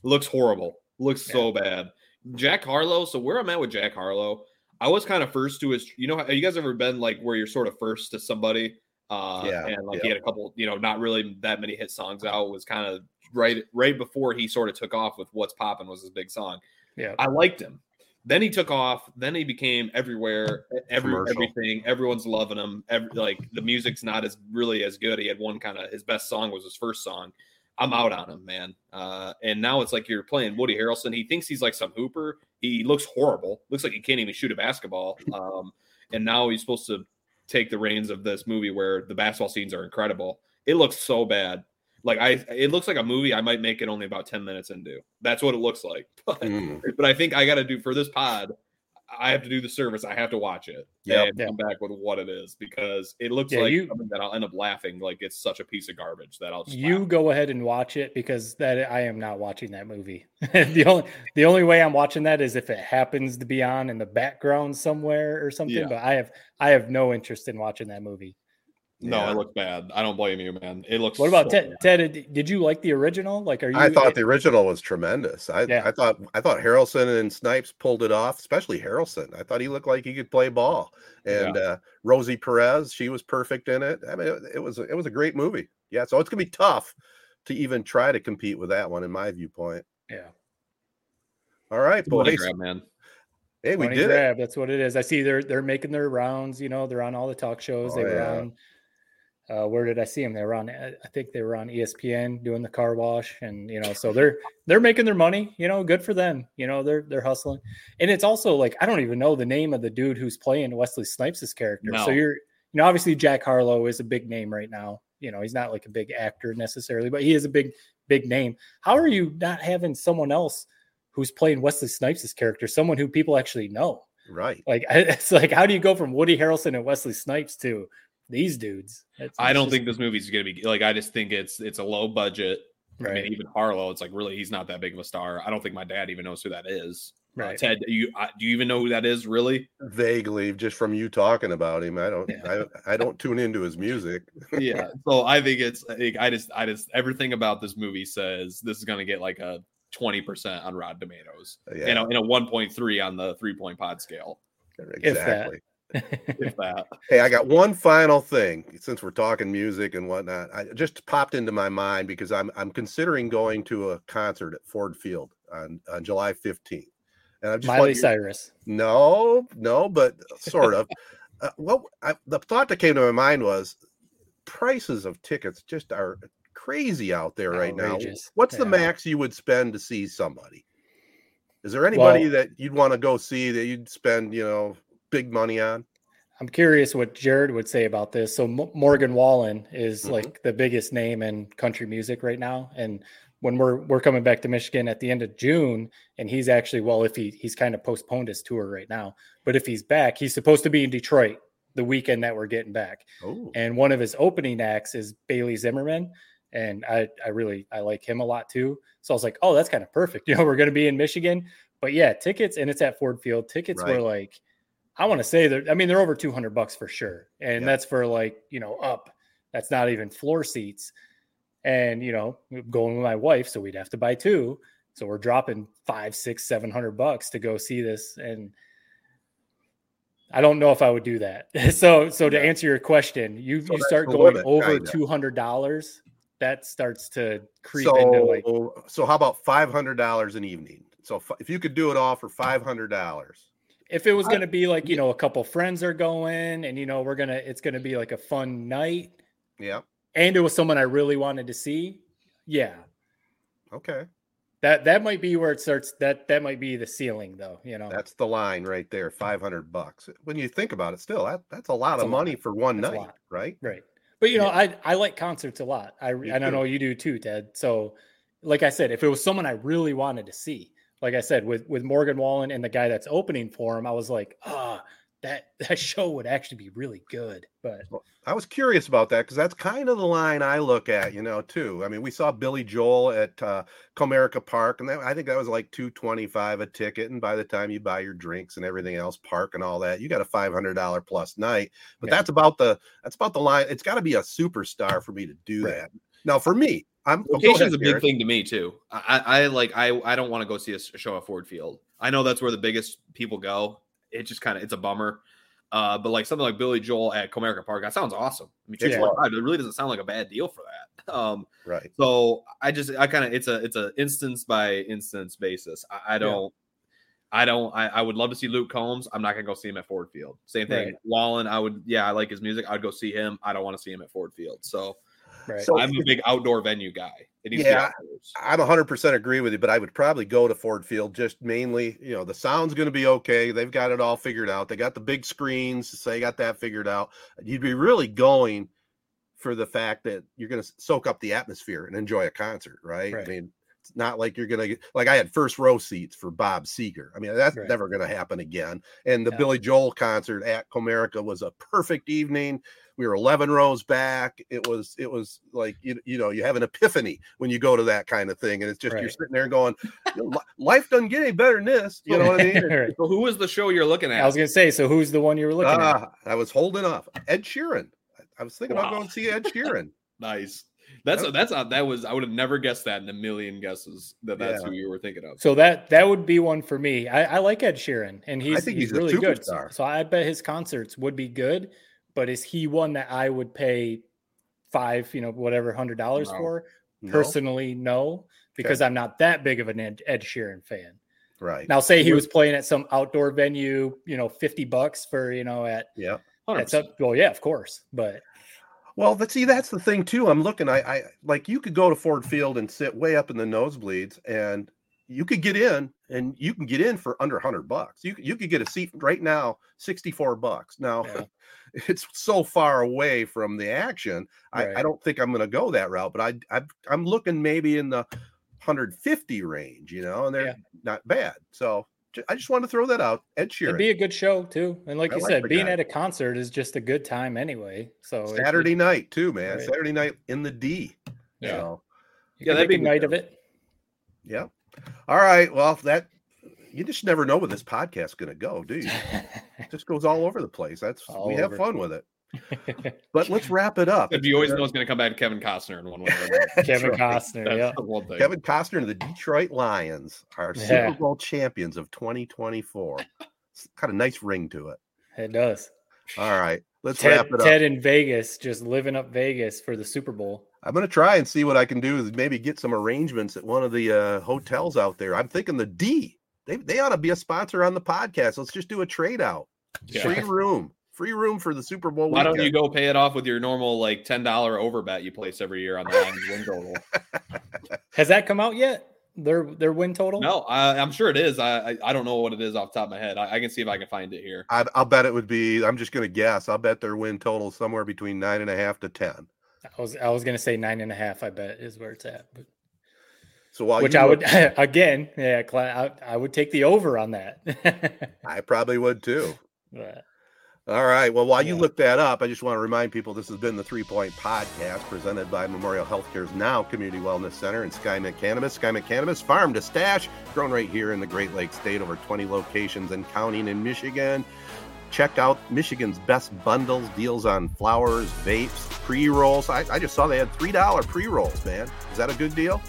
looks horrible. Looks so bad. Jack Harlow. So where I'm at with Jack Harlow, I was kind of first to his. You know, have you guys ever been like where you're sort of first to somebody? Uh, Yeah, and like yeah. he had a couple, you know, not really that many hit songs out. Was kind of right right before he sort of took off with "What's Poppin" was his big song. Yeah, I liked him. Then he took off. Then he became everywhere. Every Commercial. everything. Everyone's loving him. Every, like the music's not as really as good. He had one kind of his best song was his first song. I'm out on him, man. Uh, and now it's like you're playing Woody Harrelson. He thinks he's like some hooper. He looks horrible. Looks like he can't even shoot a basketball. Um, and now he's supposed to take the reins of this movie where the basketball scenes are incredible. It looks so bad. Like I, it looks like a movie I might make it only about ten minutes into. That's what it looks like. But mm, but I think I got to do for this pod. I have to do the service. I have to watch it Yep. and come back with what it is because it looks Yeah, like you- something that I'll end up laughing like it's such a piece of garbage that I'll just you laugh. go ahead and watch it because that I am not watching that movie. the only the only way I'm watching that is if it happens to be on in the background somewhere or something. Yeah. But I have I have no interest in watching that movie. No, Yeah. it looks bad. I don't blame you, man. It looks. What about so Ted? bad. Ted, did- did you like the original? Like, are you? I thought the original was tremendous. I, Yeah. I thought I thought Harrelson and Snipes pulled it off, especially Harrelson. I thought he looked like he could play ball. And uh, Rosie Perez, she was perfect in it. I mean, it, it was it was a great movie. Yeah, so it's gonna be tough to even try to compete with that one, in my viewpoint. yeah. All right, It's a money boys. grab, man. Hey, we Money did it. That's what it is. I see they're they're making their rounds. You know, they're on all the talk shows. Oh, they were yeah. on. Uh, where did I see them? They were on. I I think they were on ESPN doing the car wash, and you know, so they're they're making their money. You know, good for them. You know, they're they're hustling, and it's also like I don't even know the name of the dude who's playing Wesley Snipes' character. No. So you're, you know, obviously Jack Harlow is a big name right now. You know, he's not like a big actor necessarily, but he is a big big name. How are you not having someone else who's playing Wesley Snipes' character, someone who people actually know? Right. Like it's like how do you go from Woody Harrelson and Wesley Snipes to these dudes? It's- I don't just- think this movie's gonna be like. I just think it's it's a low budget. I right. mean, even Harlow, it's like really he's not that big of a star. I don't think my dad even knows who that is. Uh, Right. Ted, do you uh, do you even know who that is? Really? Vaguely, just from you talking about him, I don't Yeah. I, I don't tune into his music. yeah. So I think it's like, I just I just everything about this movie says this is gonna get like a twenty percent on Rotten Tomatoes. Yeah, You know, in a one point three on the three point pod scale. If that. exactly. If that. Hey, I got one final thing since we're talking music and whatnot. I just popped into my mind because I'm I'm considering going to a concert at Ford Field on, on July 15th. And I'm just Miley want Cyrus. No, no, but sort of. uh, what I, the thought that came to my mind was prices of tickets just are crazy out there right now. Outrageous. What's the max you would spend to see somebody? Is there anybody Well- that you'd want to go see that you'd spend, you know, big money on? I'm curious what Jared would say about this. So Mo- Morgan Wallen is Mhm. like the biggest name in country music right now, and when we're we're coming back to Michigan at the end of June, and he's actually well, if he he's kind of postponed his tour right now, but if he's back, he's supposed to be in Detroit the weekend that we're getting back. Oh, and one of his opening acts is Bailey Zimmerman, and I I really I like him a lot too. So I was like, oh, that's kind of perfect. You know, we're going to be in Michigan, but yeah, tickets and it's at Ford Field. Tickets Right. were like, I want to say they're I mean they're over two hundred bucks for sure, and Yeah. that's for like you know up. That's not even floor seats, and you know going with my wife, so we'd have to buy two. So we're dropping five, six, seven hundred bucks to go see this, and I don't know if I would do that. so, so to answer your question, you So you start going over two hundred dollars, that starts to creep into like so how about five hundred dollars an evening? So if you could do it all for five hundred dollars, if it was going to be like you know a couple friends are going, and you know we're gonna it's going to be like a fun night, yeah, and it was someone I really wanted to see, yeah, okay, that that might be where it starts. That that might be the ceiling, though. You know, that's the line right there, five hundred bucks. When you think about it, still that that's a lot That's of a lot. money for one That's night, right? Right. But you know, Yeah. I I like concerts a lot. I Me and I know you do too, Ted. So, like I said, if it was someone I really wanted to see, like I said, with with Morgan Wallen and the guy that's opening for him, I was like, ah, that that show would actually be really good. But I was curious about that because that's kind of the line I look at, you know, too. I mean, we saw Billy Joel at uh, Comerica Park, and that, I think that was like two twenty five a ticket. And by the time you buy your drinks and everything else, park and all that, you got a five hundred dollar plus night. But Yeah. that's about the that's about the line. It's got to be a superstar for me to do Right. that. Now, for me, I'm Location's a big Garrett. thing to me too. I, I like I I don't want to go see a show at Ford Field. I know that's where the biggest people go. It just kind of it's a bummer. Uh, but like something like Billy Joel at Comerica Park, that sounds awesome. I mean, It yeah. was. it really doesn't sound like a bad deal for that. Um, Right. so I just I kind of it's a it's a instance by instance basis. I, I don't. I don't. I, I would love to see Luke Combs. I'm not gonna go see him at Ford Field. Same thing. Right. Wallen. I would. Yeah, I like his music. I'd go see him. I don't want to see him at Ford Field. So right. So I'm a big outdoor venue guy. It needs Yeah, to. I'm 100% agree with you, but I would probably go to Ford Field just mainly, you know, the sound's going to be okay. They've got it all figured out. They got the big screens, so they got that figured out. You'd be really going for the fact that you're going to soak up the atmosphere and enjoy a concert, right? Right. I mean, it's not like you're going to get like I had first row seats for Bob Seger. I mean, that's Right. never going to happen again. And the Yeah. Billy Joel concert at Comerica was a perfect evening we were 11 rows back it was it was like you, you know you have an epiphany when you go to that kind of thing and it's just you're sitting there going "You know, li- life doesn't get any better than this you know what i mean Right. So who was the show you're looking at? I was gonna say, so who's the one you were looking at? Ah, i was holding off ed sheeran I- i was thinking about Wow. going to see ed sheeran nice. That's Yep. that's not that was I would have never guessed that in a million guesses that that's Yeah. who you were thinking of. So that that would be one for me. I, I like Ed Sheeran, and he's think he's, he's a really good. So I bet his concerts would be good. But is he one that I would pay five, you know, whatever hundred dollars No. for? No? Personally, no, because I'm not that big of an Ed, Ed Sheeran fan. right Now, say he was playing at some outdoor venue, you know, fifty bucks for you know at yeah at some, well, yeah, of course, but Well, but see, that's the thing too. I'm looking. I, I like you could go to Ford Field and sit way up in the nosebleeds, and you could get in, and you can get in for under hundred bucks. You you could get a seat right now, sixty four bucks. Now, Yeah. it's so far away from the action. I, I don't think I'm going to go that route, but I, I I'm looking maybe in the 150 range, you know, and they're Yeah. not bad. So I just wanted to throw that out. Ed it'd Sheeran, be a good show too. And like I you like said, being guy. at a concert is just a good time anyway. So it- it- Saturday night too, man. Right. Saturday night in the D. Yeah. So, Yeah, that'd be a good night of show. it. Yeah. All right. Well, that you just never know where this podcast is going to go, do you? It just goes all over the place. That's All we have over. fun with it. But let's wrap it up. But you always know it's going to come back to Kevin Costner in one way. Or another. Kevin right. Costner, That's yeah. the one thing. Kevin Costner and the Detroit Lions are Yeah. Super Bowl champions of 2024. It's got a nice ring to it. It does. All right. Let's Ted, wrap it up. Ted in Vegas, just living up Vegas for the Super Bowl. I'm going to try and see what I can do is maybe get some arrangements at one of the uh, hotels out there. I'm thinking the D. They, they ought to be a sponsor on the podcast. Let's just do a trade out. Yeah. Free room. Free room for the Super Bowl. Why don't you go pay it off with your normal like ten dollar over bet you place every year on the Lions win total? Has that come out yet? Their their win total? No, I, I'm sure it is. I, I I don't know what it is off the top of my head. I, I can see if I can find it here. I, I'll bet it would be. I'm just going to guess. I'll bet their win total is somewhere between nine and a half to ten. I was I was gonna say nine and a half. I bet is where it's at, but So while which I would again, yeah, I, I would take the over on that. I probably would too. But, All right. Well, while you look that up, I just want to remind people this has been the Three Point Podcast presented by Memorial Healthcare's Now Community Wellness Center and Skymint Cannabis. Skymint Cannabis, farm to stash, grown right here in the Great Lakes State, over 20 locations and counting in Michigan. Check out Michigan's best bundles, deals on flowers, vapes, pre rolls. I, I just saw they had $3 pre rolls, man. Is that a good deal?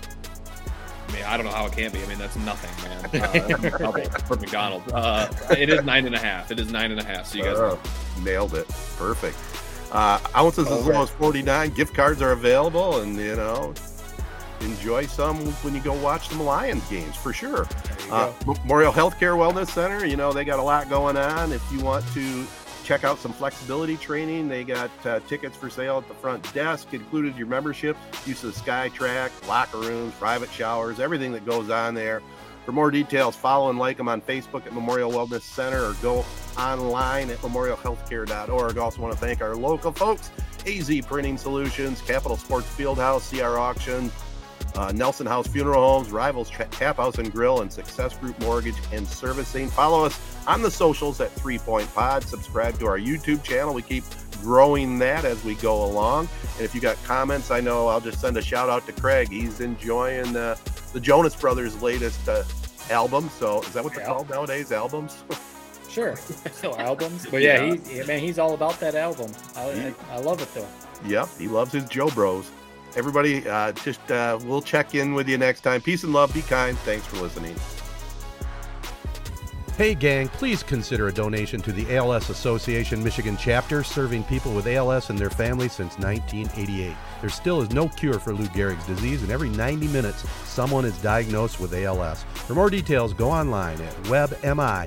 I mean, I don't know how it can't be. I mean, that's nothing, man. Uh, for McDonald's. Uh, it is nine and a half. It is nine and a half. So you guys Oh, nailed it. Perfect. Uh, ounces as All low right. as 49. Gift cards are available, and you know, enjoy some when you go watch some Lions games for sure. Uh. Memorial Healthcare Wellness Center, you know, they got a lot going on. If you want to check out some flexibility training, they got uh, tickets for sale at the front desk, included your membership, use of the Sky Track, locker rooms, private showers, everything that goes on there. For more details, follow and like them on Facebook at Memorial Wellness Center or go online at memorialhealthcare.org. Also want to thank our local folks, AZEE Printing Solutions, Capital Sports Fieldhouse, CR Auctions, uh, Nelson House Funeral Homes, Rivals Tap House and Grill, and Success Group Mortgage and Servicing. Follow us on the socials at Three Point Pod. Subscribe to our YouTube channel. We keep growing that as we go along. And if you got comments, I know I'll just send a shout out to Craig. He's enjoying uh, the Jonas Brothers' latest uh, album. So is that what they're Yeah. called nowadays? Albums? Sure. Still albums. But yeah, he, yeah, man, he's all about that album. I, I, I love it though. Yep, he loves his Jo Bros. Everybody, uh, just uh, we'll check in with you next time. Peace and love. Be kind. Thanks for listening. Hey, gang, please consider a donation to the ALS Association Michigan chapter, serving people with ALS and their families since 1988. There still is no cure for Lou Gehrig's disease, and every 90 minutes, someone is diagnosed with ALS. For more details, go online at webmi.alsa.org.